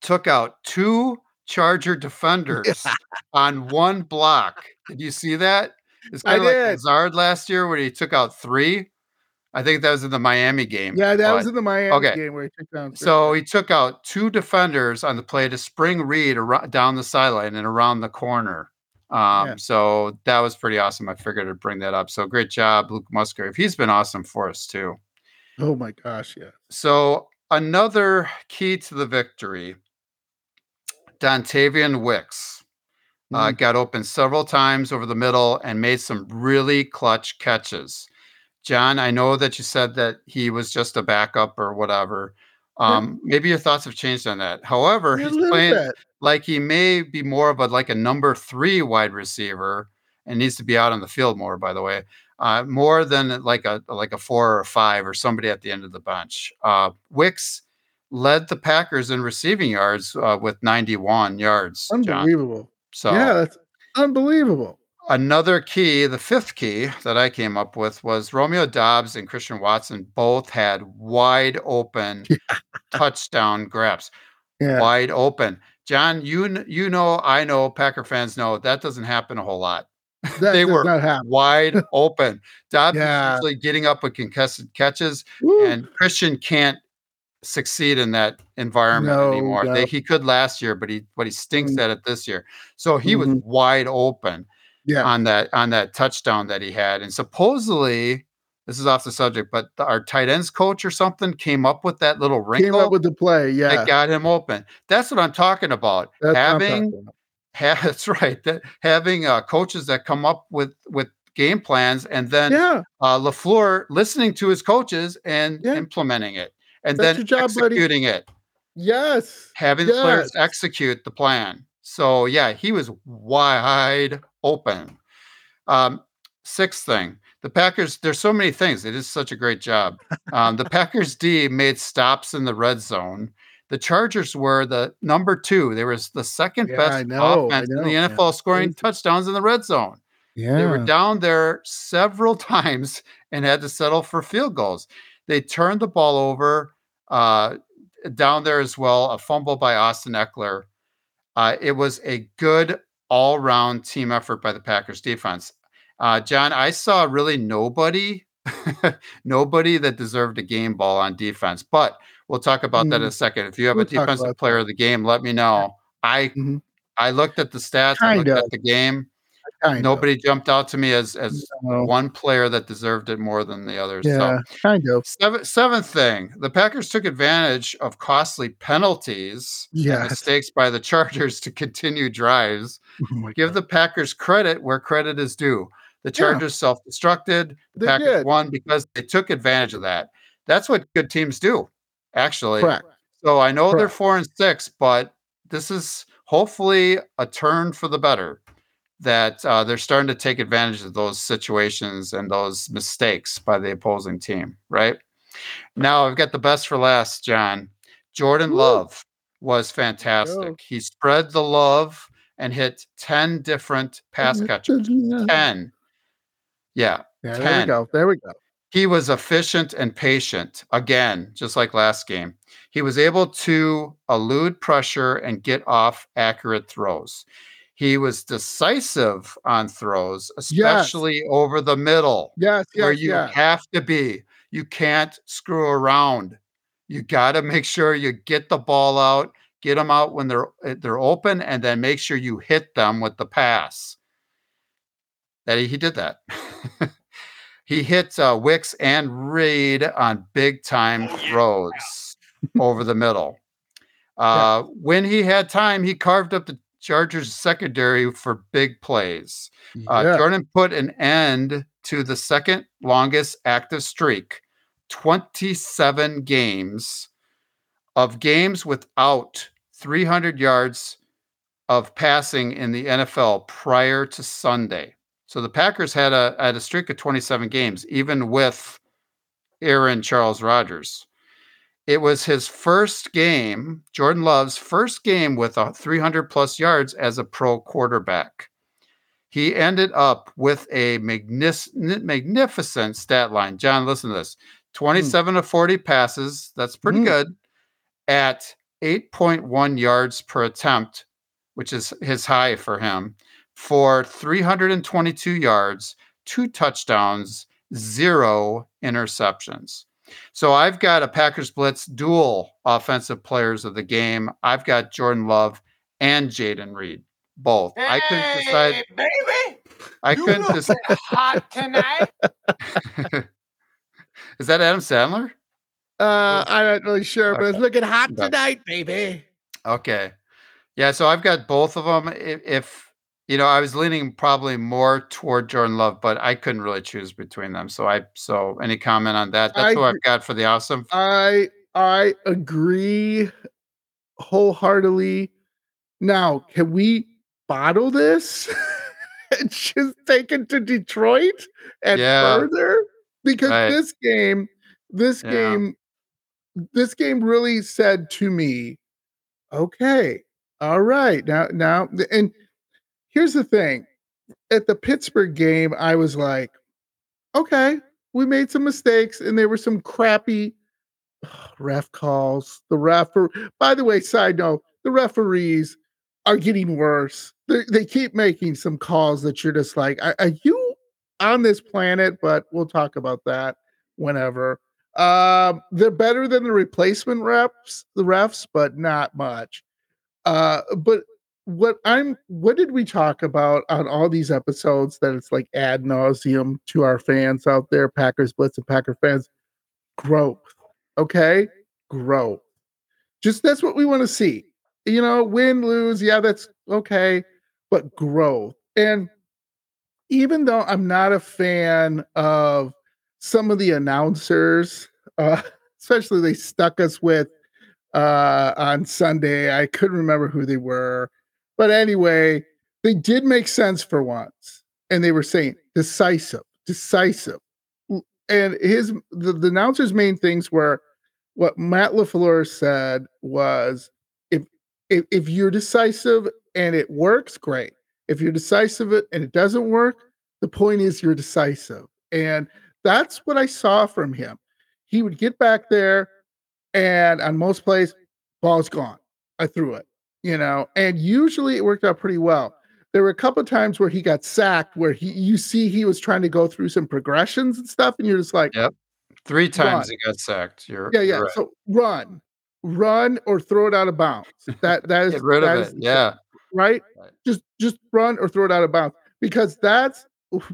took out two Charger defenders on one block. Did you see that? It's kind of like Lazard last year where he took out three. I think that was in the Miami game. Yeah, that but, was in the Miami okay. game where he took down. So he took out two defenders on the play to spring Reed around, down the sideline and around the corner. Um, yeah. So that was pretty awesome. I figured I'd bring that up. So great job, Luke Musgrave. He's been awesome for us too. Oh my gosh, yeah. So another key to the victory, Dontayvion Wicks. Uh, mm. Uh, got open several times over the middle and made some really clutch catches. John, I know that you said that he was just a backup or whatever. Um, yeah. Maybe your thoughts have changed on that. However, he's playing bit. like he may be more of a like a number three wide receiver and needs to be out on the field more. By the way, uh, more than like a like a four or five or somebody at the end of the bunch. Uh, Wicks led the Packers in receiving yards uh, with 91 yards. Unbelievable. John. So yeah, that's unbelievable. Another key, the fifth key that I came up with was Romeo Doubs and Christian Watson both had wide open [laughs] touchdown grabs. Yeah. Wide open. John, you you know, I know, Packer fans know that doesn't happen a whole lot. That they were wide [laughs] open. Doubs Yeah. is usually getting up with contested catches, Woo. and Christian can't succeed in that environment No, anymore. no. They, he could last year, but he but he stinks Mm. at it this year. So he was Mhm. wide open yeah. on that on that touchdown that he had, and supposedly this is off the subject, but the, our tight ends coach or something came up with that little Came wrinkle up with the play. Yeah. that got him open. That's what I'm talking about. That's having talking about. Ha- [laughs] that's right. That having uh, coaches that come up with with game plans and then Yeah. uh, LaFleur listening to his coaches and Yeah. implementing it, and That's then job, buddy. executing it, Yes. having the players execute the plan. So yeah, he was wide open. Um, sixth thing, the Packers. There's so many things. It is such a great job. Um, the Packers D made stops in the red zone. The Chargers were the number two. They were the second Yeah, best know, offense in the yeah. NFL, scoring Crazy. touchdowns in the red zone. Yeah. They were down there several [laughs] times and had to settle for field goals. They turned the ball over uh, down there as well. A fumble by Austin Ekeler. Uh, it was a good all-round team effort by the Packers defense. Uh, John, I saw really nobody, [laughs] nobody that deserved a game ball on defense. But we'll talk about that in a second. If you have We'll a defensive player that. of the game, let me know. I Mhm. I looked at the stats. I looked of. at the game. Kind of. Nobody jumped out to me as as No. one player that deserved it more than the others. Yeah. So Kind of. seventh seventh thing, the Packers took advantage of costly penalties and Yes. mistakes by the Chargers to continue drives. Oh Give God. the Packers credit where credit is due. The Yeah. Chargers self-destructed. The They Packers did. won because they took advantage of that. That's what good teams do, actually. Correct. So I know they're four and six, but this is hopefully a turn for the better. That uh, they're starting to take advantage of those situations and those mistakes by the opposing team. Right now, I've got the best for last, John. Jordan Woo. Love was fantastic. He spread the love and hit ten different pass catchers. Ten. Yeah, Yeah, there we go. There we go. He was efficient and patient again, just like last game. He was able to elude pressure and get off accurate throws. He was decisive on throws, especially over the middle, Yes. where you yes. have to be. You can't screw around. You got to make sure you get the ball out, get them out when they're uh, they're open, and then make sure you hit them with the pass. That he, he did that. [laughs] he hit uh, Wicks and Reed on big time throws over the middle. Uh, When he had time, he carved up the Chargers secondary for big plays. Uh, Yeah. Jordan put an end to the second longest active streak, 27 games of games without 300 yards of passing in the NFL prior to Sunday. So the Packers had a had a streak of 27 games, even with Aaron Charles Rodgers. It was his first game, Jordan Love's first game with a 300 plus yards as a pro quarterback. He ended up with a magnis- magnificent stat line. John, listen to this 27 of 40 passes. That's pretty Mm. good at 8.1 yards per attempt, which is his high for him, for 322 yards, two touchdowns, zero interceptions. So I've got a Packers Blitz dual offensive players of the game. I've got Jordan Love and Jayden Reed, both. I couldn't decide. Hey, baby. I you couldn't decide. [laughs] hot tonight. [laughs] Is that Adam Sandler? Uh, I'm not really sure, but it's looking hot tonight, baby. Okay. Yeah, so I've got both of them. If, if you know, I was leaning probably more toward Jordan Love, but I couldn't really choose between them. So I so any comment on that? That's I who I've got for the awesome. I I agree wholeheartedly. Now, can we bottle this [laughs] and just take it to Detroit and Yeah. further? Because Right. this game, this Yeah. game, this game really said to me, okay, all right, now, now, and here's the thing. At the Pittsburgh game, I was like, okay, we made some mistakes and there were some crappy ref calls. The refer by the way, side note, the referees are getting worse. They, they keep making some calls that you're just like, are, are you on this planet? But we'll talk about that whenever. Um, they're better than the replacement reps, the refs, but not much. Uh, but what I'm what did we talk about on all these episodes that it's like ad nauseum to our fans out there, Packers Blitz and Packer fans? Growth. Okay? Growth. Just that's what we want to see. You know, win, lose, yeah, that's okay, but growth. And even though I'm not a fan of some of the announcers, uh, [laughs] especially they stuck us with uh, on Sunday. I couldn't remember who they were. But anyway, they did make sense for once. And they were saying decisive, decisive. And his the, the announcer's main things were what Matt LaFleur said was if if if you're decisive and it works, great. If you're decisive and it doesn't work, the point is you're decisive. And that's what I saw from him. He would get back there, and on most plays, ball's gone. I threw it, you know, and usually it worked out pretty well. There were a couple of times where he got sacked, where he you see he was trying to go through some progressions and stuff, and you're just like, yep, three times run. he got sacked. You're yeah, yeah. Right. So run, run, or throw it out of bounds. That that is get rid of it. Yeah, right? right. Just just run or throw it out of bounds because that's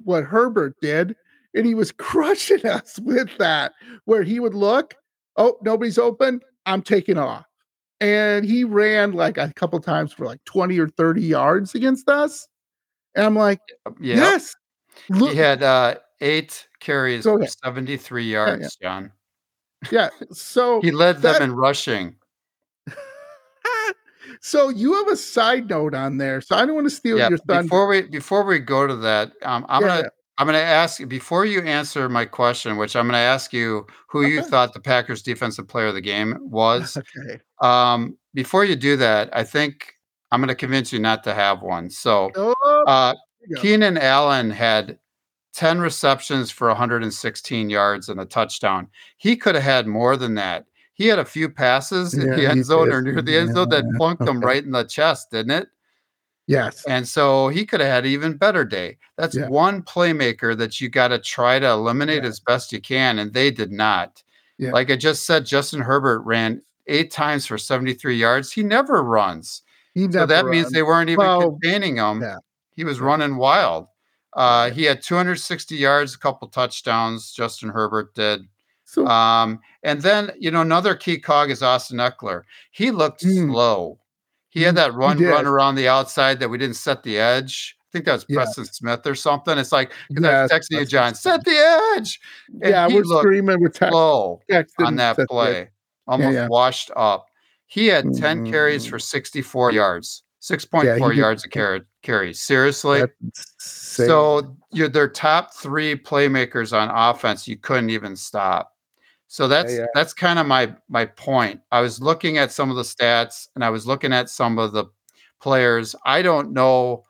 what Herbert did and he was [laughs] crushing us with that, where he would look, oh, nobody's open, I'm taking off. And he ran like a couple times for like 20 or 30 yards against us. And I'm like, yep. yes. Look. He had uh, eight carries for 73 yards, yeah. John. Yeah. So he led that, them in rushing. [laughs] so you have a side note on there. So I don't want to steal your thunder. Before we before we go to that, um, I'm gonna I'm going to ask you before you answer my question, which I'm going to ask you who okay. you thought the Packers defensive player of the game was. [laughs] Okay. Um, before you do that, I think I'm going to convince you not to have one. So, oh, uh, Keenan Allen had 10 receptions for 116 yards and a touchdown. He could have had more than that. He had a few passes in the end zone or near the end zone that plunked [laughs] him right in the chest, didn't it? Yes. And so he could have had an even better day. That's yeah. one playmaker that you got to try to eliminate yeah. as best you can. And they did not. Yeah. Like I just said, Justin Herbert ran eight times for 73 yards. He never runs. He never so that runs. means they weren't even well, containing him. He was running wild. Uh, he had 260 yards, a couple touchdowns. Justin Herbert did. So, um, and then you know another key cog is Austin Ekeler. He looked mm. slow. He had that run run around the outside that we didn't set the edge. I think that was Preston Smith or something. It's like because I was texting you, John, set the edge. And yeah, we're screaming. We're te- slow on that play, almost yeah, yeah. washed up. He had mm-hmm. 10 carries for 64 yards, 6.4 yeah, yards a carry. carry. Seriously. So you're their top three playmakers on offense. You couldn't even stop. So that's yeah, yeah. that's kind of my my point. I was looking at some of the stats and I was looking at some of the players. I don't know.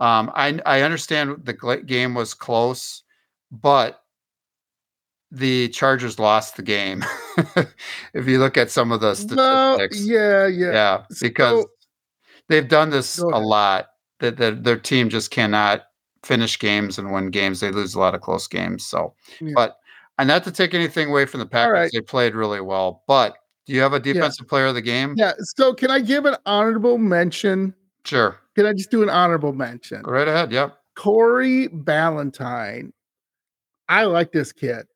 Um, I I understand the game was close, but the Chargers lost the game. [laughs] if you look at some of the statistics, yeah, yeah, yeah, because so, they've done this a lot. That their team just cannot finish games and win games. They lose a lot of close games. So, yeah. but and not to take anything away from the Packers, right. they played really well. But do you have a defensive yeah. player of the game? Yeah. So can I give an honorable mention? Sure. Can I just do an honorable mention? Go right ahead. Yep. Corey Ballentine. I like this kid.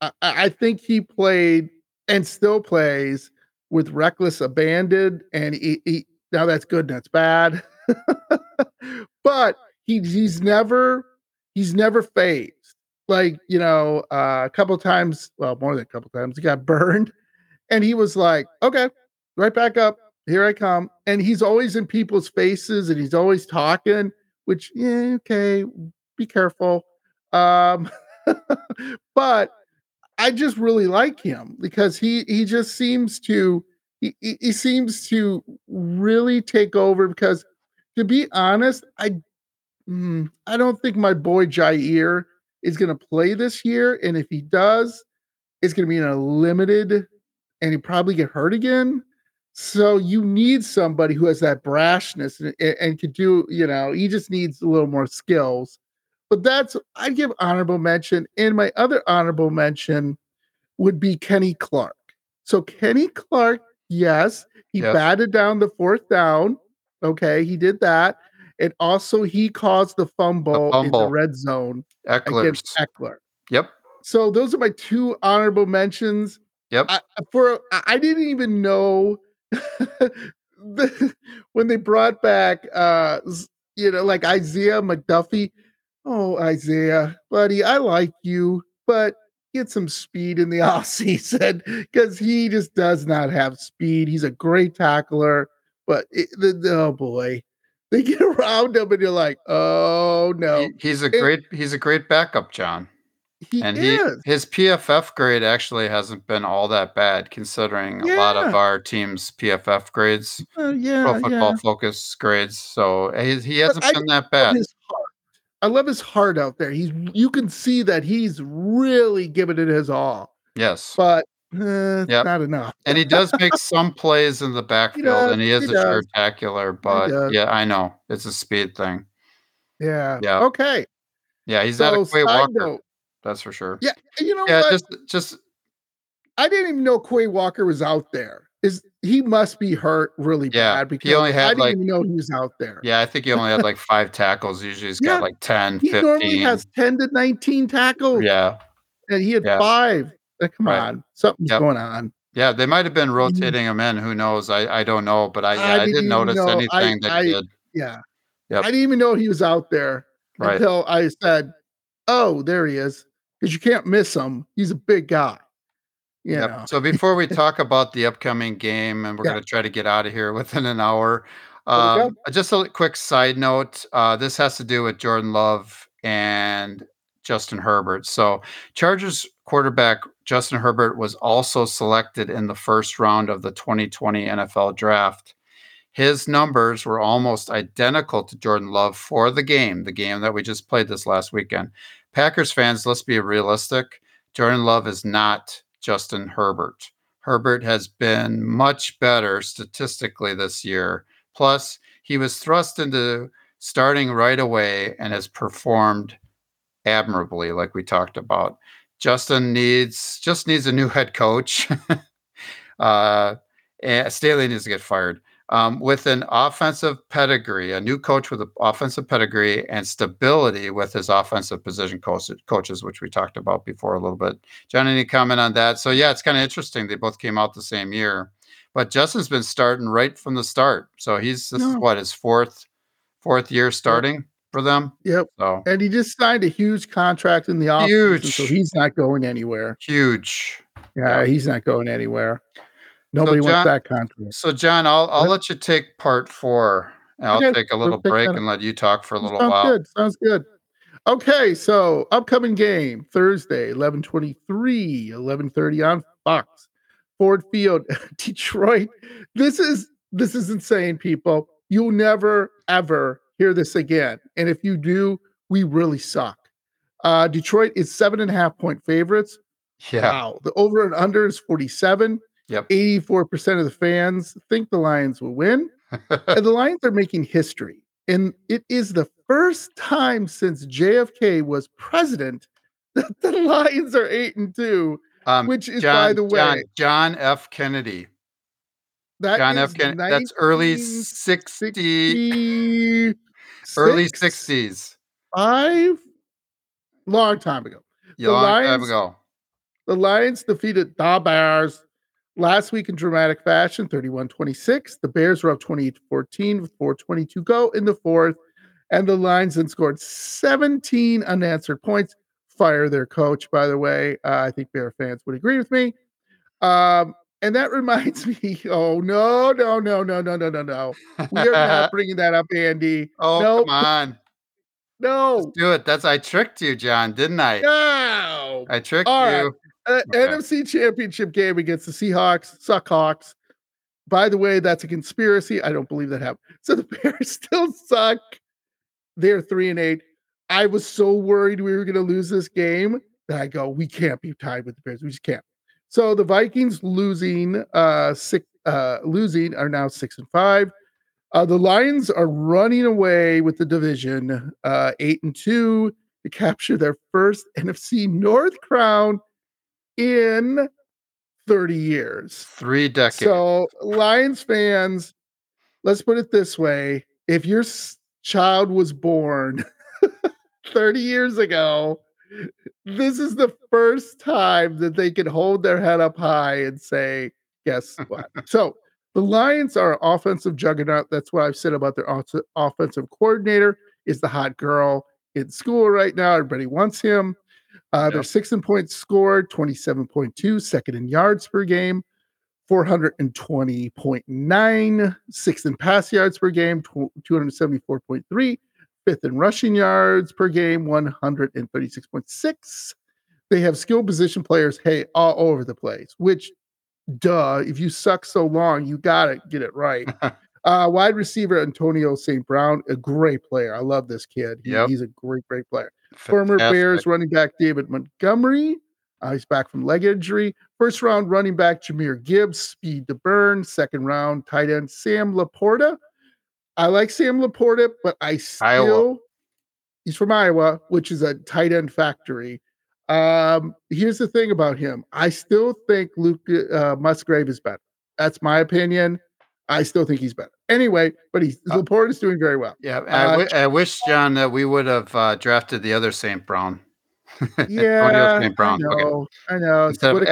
I, I think he played and still plays with reckless abandon, and he, he now that's good, that's bad. [laughs] but he, he's never he's never phased like you know uh, a couple times well more than a couple times he got [laughs] burned and he was like okay right back up here i come and he's always in people's faces and he's always talking which yeah okay be careful um [laughs] but i just really like him because he he just seems to he, he seems to really take over because to be honest i mm, i don't think my boy jaire is going to play this year. And if he does, it's going to be in a limited and he probably get hurt again. So you need somebody who has that brashness and, and, and could do, you know, he just needs a little more skills. But that's I give honorable mention. And my other honorable mention would be Kenny Clark. So Kenny Clark, yes, he Yes. batted down the fourth down. Okay, he did that. And also he caused the fumble, in the red zone Ekeler's. against Ekeler. Yep. So those are my two honorable mentions. Yep. I, for I didn't even know [laughs] the, when they brought back uh you know like Isaiah McDuffie. Oh Isaiah, buddy, I like you, but get some speed in the [laughs] off season because he just does not have speed. He's a great tackler, but it, the, the- oh boy, they get [laughs] around him and you're like, oh no, He- he's a great he's a great backup, John. he And he is. his PFF grade actually hasn't been all that bad considering a lot of our team's PFF grades, Uh, yeah, Pro Football yeah. Focus grades. So he, he hasn't I been that bad. I love his heart out there. He's you can see that he's really giving it his all, Yes. but uh, Yep. not enough. And he does make some plays in the [laughs] backfield, and he is he a does. sure. But yeah, I know it's a speed thing. Yeah. Yeah. Okay. Yeah, he's not a Quay Walker, note, that's for sure. yeah, you know Yeah, what? just just I didn't even know Quay Walker was out there. Is he must be hurt really Yeah, bad he because only I didn't like- even know he was out there. yeah, I think he only had like five tackles. Usually he's Yeah, got like 10, He 15. normally has 10 to 19 tackles. yeah. And he had Yeah. five. Like, come Right. on. Something's Yep. going on. Yeah, they might have been rotating him in. Who knows? I, I don't know, but I yeah, I I, didn't notice know. I- anything that I- did. Yeah. Yep. I didn't even know he was out there Right. until I said, "Oh, there he is," because you can't miss him. He's a big guy. Yeah. Yep. So before we talk about the upcoming game, and we're Yeah. going to try to get out of here [laughs] within an hour, There we go. um, just a quick side note. Uh, this has to do with Jordan Love and Justin Herbert. So Chargers quarterback Justin Herbert was also selected in the first round of the 2020 NFL draft. His numbers were almost identical to Jordan Love for the game, the game that we just played this last weekend. Packers fans, let's be realistic. Jordan Love is not Justin Herbert. Herbert has been much better statistically this year. Plus, he was thrust into starting right away and has performed admirably, like we talked about. Justin needs just needs a new head coach. [laughs] uh, and Staley needs to get fired. Um, with an offensive pedigree, a new coach with an offensive pedigree and stability with his offensive position coach, coaches, which we talked about before a little bit. John, any comment on that? So yeah, it's kind of interesting. They both came out the same year, but Justin's been starting right from the start. So he's this is what his fourth fourth year starting for them. Yep. So And he just signed a huge contract in the offseason, so he's not going anywhere. huge. Yeah, Yeah. he's not going anywhere. Nobody John- wants that contract. So John, I'll I'll let you take part four. And I'll Okay, take a we'll little break and let you talk for a little while. Sounds while. good. Sounds good. Okay, so upcoming game Thursday, 1123, 1130 on Fox. Ford Field, [laughs] Detroit. This is this is insane, people. You'll never ever hear this again. And if you do, we really suck. Uh Detroit is seven and a half point favorites. Yeah. Wow. The over and under is 47. Yep. 84% of the fans think the Lions will win. [laughs] and the Lions are making history. And it is the first time since JFK was president [laughs] that the Lions are eight and two, Um, which is, John, by the way, John, John F. Kennedy. that John F. Kennedy. That's early 60, early 60s. Five, long time ago. Yeah, long time ago. The Lions defeated the Bears last week in dramatic fashion, 31 26. The Bears were up 28 14 with 422 go in the fourth. And the Lions then scored 17 unanswered points. Fire their coach, by the way. Uh, I think Bear fans would agree with me. Um, and that reminds [laughs] me, oh no, no, no, no, no, no, no, no. We are not [laughs] bringing that up, Andy. Oh, no. come on. No. Let's do it. That's I tricked you, John, didn't I? No. I tricked All you. Right. Uh, okay. NFC Championship game against the Seahawks, suck Hawks. By the way, that's a conspiracy. I don't believe that happened. So the [laughs] Bears still suck. They're 3 and 8. I was so worried we were going to lose this game that I go, we can't be tied with the Bears. We just can't. So the Vikings losing uh six uh, losing, are now six and five. Uh, the Lions are running away with the division, uh, eight and two, to capture their first [laughs] NFC North crown in 30 years. Three decades. So, Lions fans, let's put it this way if your child was born [laughs] 30 years ago, this is the first time that they can hold their head up high and say, guess what? so, the Lions are an offensive juggernaut. That's what I've said about their off- offensive coordinator is the hot girl in school right now. Everybody wants him. Uh, They're Yep. six in points scored, 27.2, second in yards per game, 420.9, sixth in pass yards per game, 274.3, fifth in rushing yards per game, 136.6. They have skill position players, hey, all over the place, which, duh, if you suck so long, you got to get it right. [laughs] uh, wide receiver Antonio St. Brown, a great player. I love this kid. He- Yep. He's a great, great player former Bears running back David Montgomery. Uh, he's back from leg injury. First round running back Jahmyr Gibbs, speed to burn. Second round tight end Sam LaPorta. I like Sam LaPorta, but I still Iowa. he's from Iowa, which is a tight end factory. Um, here's the thing about him. I still think Luke uh, Musgrave is better. That's my opinion. I still think he's better. Anyway, but he's Uh, is doing very well. Yeah, I, Uh, wi- I wish John that we would have uh, drafted the other Saint Brown. [laughs] Yeah, St. I Brown. Okay. know. I know. Instead of Woulda,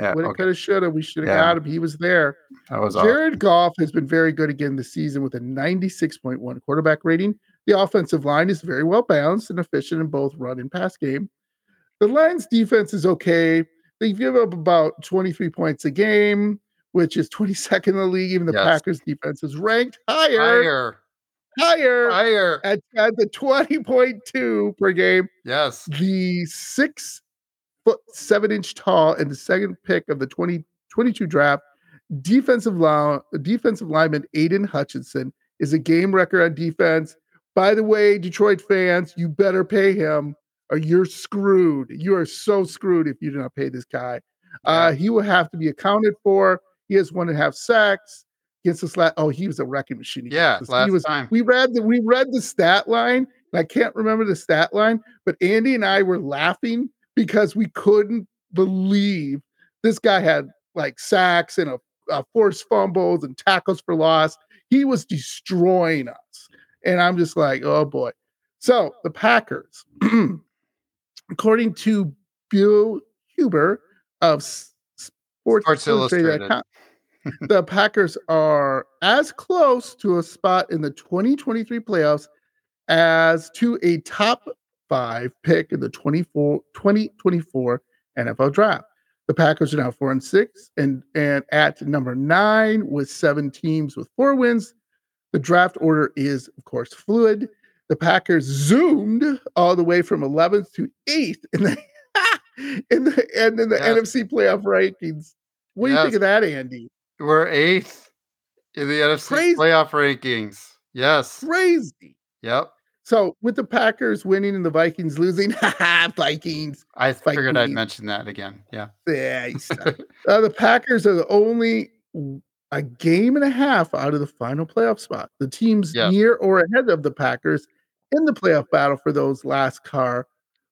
coulda, Equanimeous. shoulda, woulda, Yeah, woulda, okay. coulda, shoulda. We should have Yeah. got him. He was there. that was awesome. Jared Goff has been very good again this season with a 96.1 quarterback rating. The offensive line is very well balanced and efficient in both run and pass game. The Lions defense is okay. They give up about 23 points a game, which is 22nd in the league. Even the Yes. Packers defense is ranked higher, Higher, higher, higher. at, at the 20.2 per game Yes. the six foot seven inch tall and the second pick of the 2022 draft defensive line defensive lineman Aidan Hutchinson is a game record on defense. By the way, Detroit fans, you better pay him or you're screwed. You are so screwed if you do not pay this guy. Uh, he will have to be accounted for. He has one and a half sacks against this last. Oh, he was a wrecking machine. Yeah, us. last he was. time. We read the we read the stat line. and I can't remember the stat line, but Andy and I were laughing because we couldn't believe this guy had like sacks and a, a forced fumbles and tackles for loss. He was destroying us, and I'm just like, oh boy. So the Packers, [clears throat] according to Bill Huber of Sports, Sports Illustrated. Illustrated.com, the Packers are as close to a spot in the 2023 playoffs as to a top five pick in the 24, 2024 NFL draft. The Packers are now four and six, and and at number nine with seven teams with four wins. The draft order is, of course, fluid. The Packers zoomed all the way from 11th to 8th in the [laughs] in the and in the Yes. NFC playoff rankings. What do you think of that, Andy? We're eighth in the NFC Crazy. playoff rankings. Yes. Crazy. Yep. So with the Packers winning and the Vikings losing, [laughs] Vikings. I figured I'd mention that again. Yeah. Yeah, [laughs] uh, the Packers are the only a game and a half out of the final playoff spot. The teams near or ahead of the Packers in the playoff battle for those last car,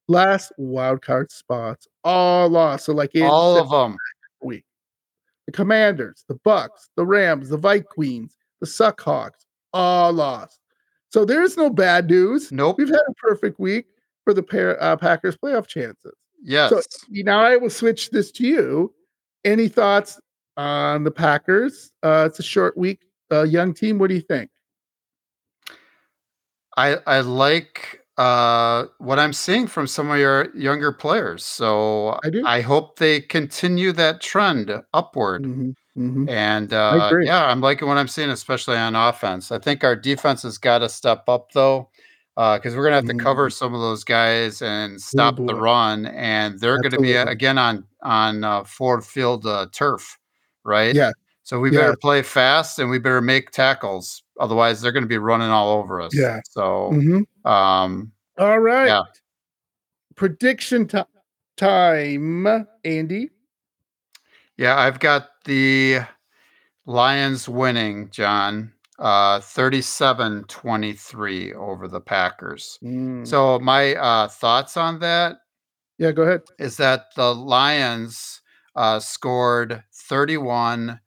last wild card spots, all lost. So like All of them. week, the Commanders, the Bucks, the Rams, the Vikings, the Suckhawks, all lost. So there's no bad news. Nope. We've had a perfect week for the pair, uh, Packers playoff chances. Yes. So now I will switch this to you. Any thoughts on the Packers? Uh, it's a short week. Uh, young team. What do you think? I I like uh, what I'm seeing from some of your younger players. So I do. I hope they continue that trend upward. Mhm, mhm. And uh, yeah, I'm liking what I'm seeing, especially on offense. I think our defense has got to step up though, because we're gonna have to cover some of those guys and stop the Mm-hmm. run, and they're going to be uh, again on on uh, Ford Field uh, turf, right? Yeah. So we Yeah. better play fast and we better make tackles, otherwise they're going to be running all over us. Yeah. So Mhm. um, All right. Yeah. Prediction ti- time, Andy. Yeah, I've got the Lions winning, John. Uh 37-23 over the Packers. Mm. So my uh thoughts on that yeah, go ahead. is that the Lions uh scored 31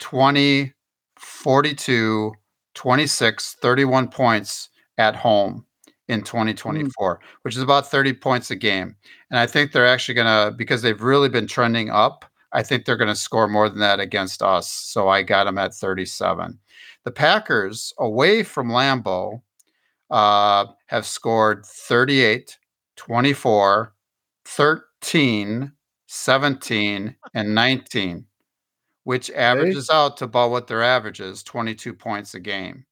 20 42 26 31 points at home in 2024 which is about 30 points a game and i think they're actually going to because they've really been trending up i think they're going to score more than that against us so i got them at 37 the packers away from lambeau uh, have scored 38 24 13 17 and 19 which averages out to about what their average is 22 points a game.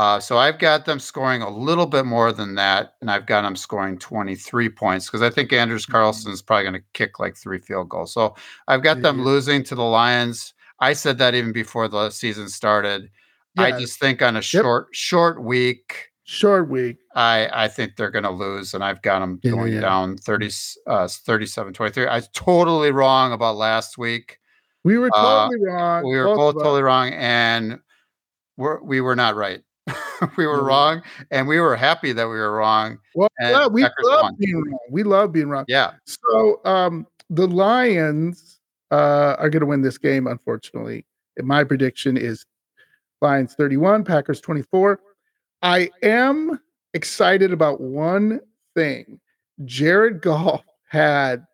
Uh, so I've got them scoring a little bit more than that, and I've got them scoring 23 points because I think Anders Carlson is probably going to kick like three field goals. So I've got them Yeah. losing to the Lions. I said that even before the season started. Yeah. I just think on a short short week, Short week. I I think they're going to lose, and I've got them Yeah, going down 30, uh, 37 23. I was totally wrong about last week We were Uh, totally wrong. we were both both totally wrong and we're, we were not right [laughs] we were wrong and we were happy that we were wrong Well, yeah, we Packers love won. being wrong. We love being wrong. yeah So um, the Lions uh, are going to win this game, unfortunately. And my prediction is Lions 31, Packers 24. I am excited about one thing. Jared Goff had,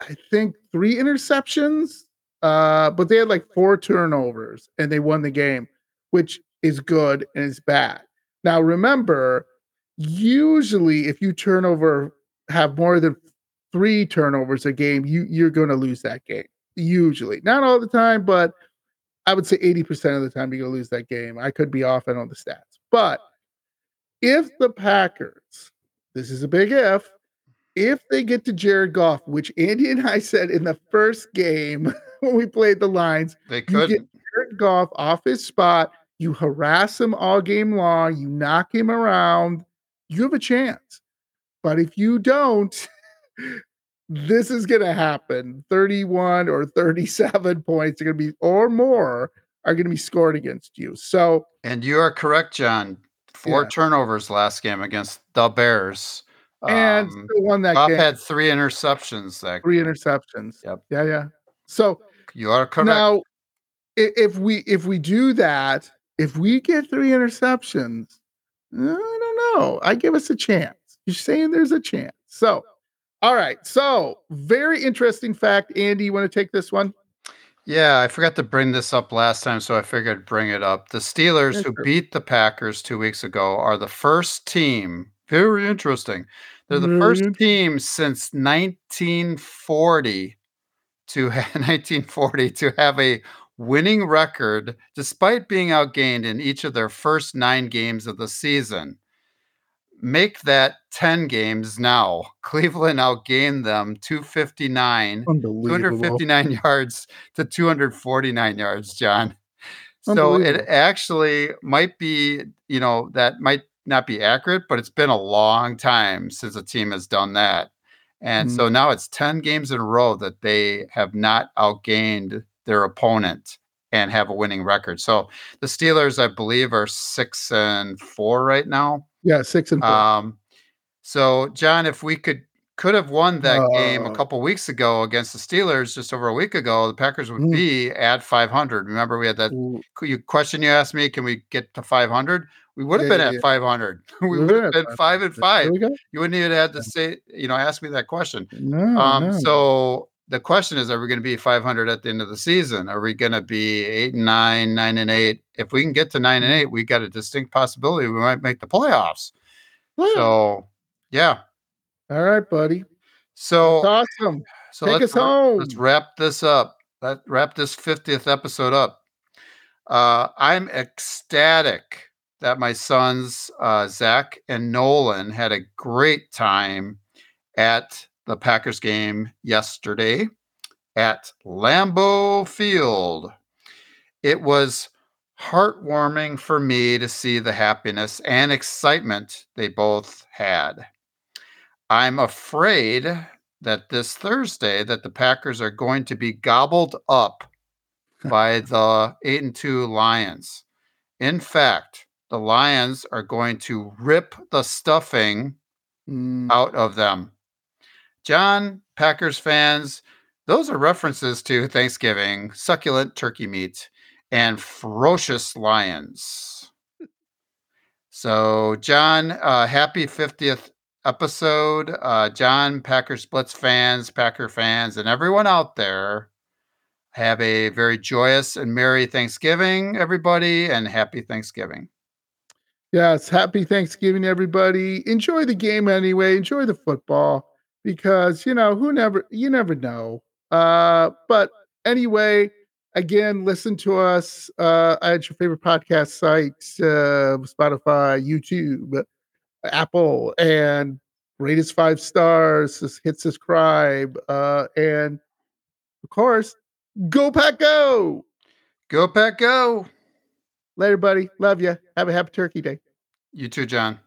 I think, three interceptions, uh, but they had like four turnovers and they won the game, which is good and is bad. Now, remember, usually if you turn over, have more than three turnovers a game, you you're going to lose that game. Usually, not all the time, but I would say 80% of the time you're going to lose that game. I could be off on all the stats. But if the Packers, this is a big if, if they get to Jared Goff, which Andy and I said in the first game [laughs] when we played the Lions, they could get Jared Goff off his spot, you harass him all game long, you knock him around, you have a chance. But if you don't, [laughs] this is going to happen. 31 or 37 [laughs] points are going to be, or more, are going to be scored against you. So, and you are correct john four Yeah. turnovers last game against the bears and um, won that Goff game. had three interceptions that Three interceptions. Yep. Yeah, yeah. So you are correct now, if we if we do that, if we get three interceptions, eh, I don't know. I give us a chance. You're saying there's a chance. So, all right. So, very interesting fact. Andy, you want to take this one? Yeah, I forgot to bring this up last time, so I figured I'd bring it up. The Steelers, Yeah, who sure. beat the Packers two weeks ago, are the first team. Very interesting. They're the first mm-hmm. team since 1940 to [laughs] ha- 1940 to have a winning record, despite being outgained in each of their first nine games of the season. Make that 10 games now. [laughs] Cleveland outgained them 259, 259 yards to 249 yards, John. So it actually might be, you know, that might not be accurate, but it's been a long time since a team has done that. And Mm. so now it's 10 games in a row that they have not outgained their opponent and have a winning record. So the Steelers, I believe, are six and four right now. Yeah, six and four. Um, so John, if we could could have won that game a Uh. couple weeks ago against the Steelers, just over a week ago, the Packers would Mm. be at 500. Remember, we had that qu- you question you asked me, can we get to 500? We would have Yeah, been yeah, at yeah. 500. [laughs] we We would have been five and five. You wouldn't even have to say, you know, ask me that question. No, Um, no. so the question is, are we going to be 500 at the end of the season? Are we going to be eight and nine, nine and eight? If we can get to nine and eight, we got a distinct possibility we might make the playoffs. Yeah. So, yeah. all right, buddy. So, That's awesome. so Take let's, us home. let's wrap this up. Let wrap this 50th episode up. Uh, I'm ecstatic that my sons uh, Zach and Nolan had a great time at the Packers game yesterday at Lambeau Field. It was heartwarming for me to see the happiness and excitement they both had. I'm afraid that this Thursday that the Packers are going to be gobbled up [laughs] by the 8 and 2 Lions. In fact, the Lions are going to rip the stuffing Mm, out of them. John, Packers fans, those are references to Thanksgiving, succulent turkey meat, and ferocious lions. So, John, uh, happy 50th episode. Uh, John, Packers Blitz fans, Packer fans, and everyone out there, have a very joyous and merry Thanksgiving, everybody, and happy Thanksgiving. Yes, happy Thanksgiving, everybody. Enjoy the game anyway. Enjoy the football because you know who never you never know. Uh, but anyway, again, listen to us uh, at your favorite podcast sites, uh, Spotify, YouTube, Apple, and rate us five stars. just Hit subscribe, uh, and of course, go pack go. Go, Pack, go. Later, buddy. Love you. Have a happy Turkey Day. You too, John.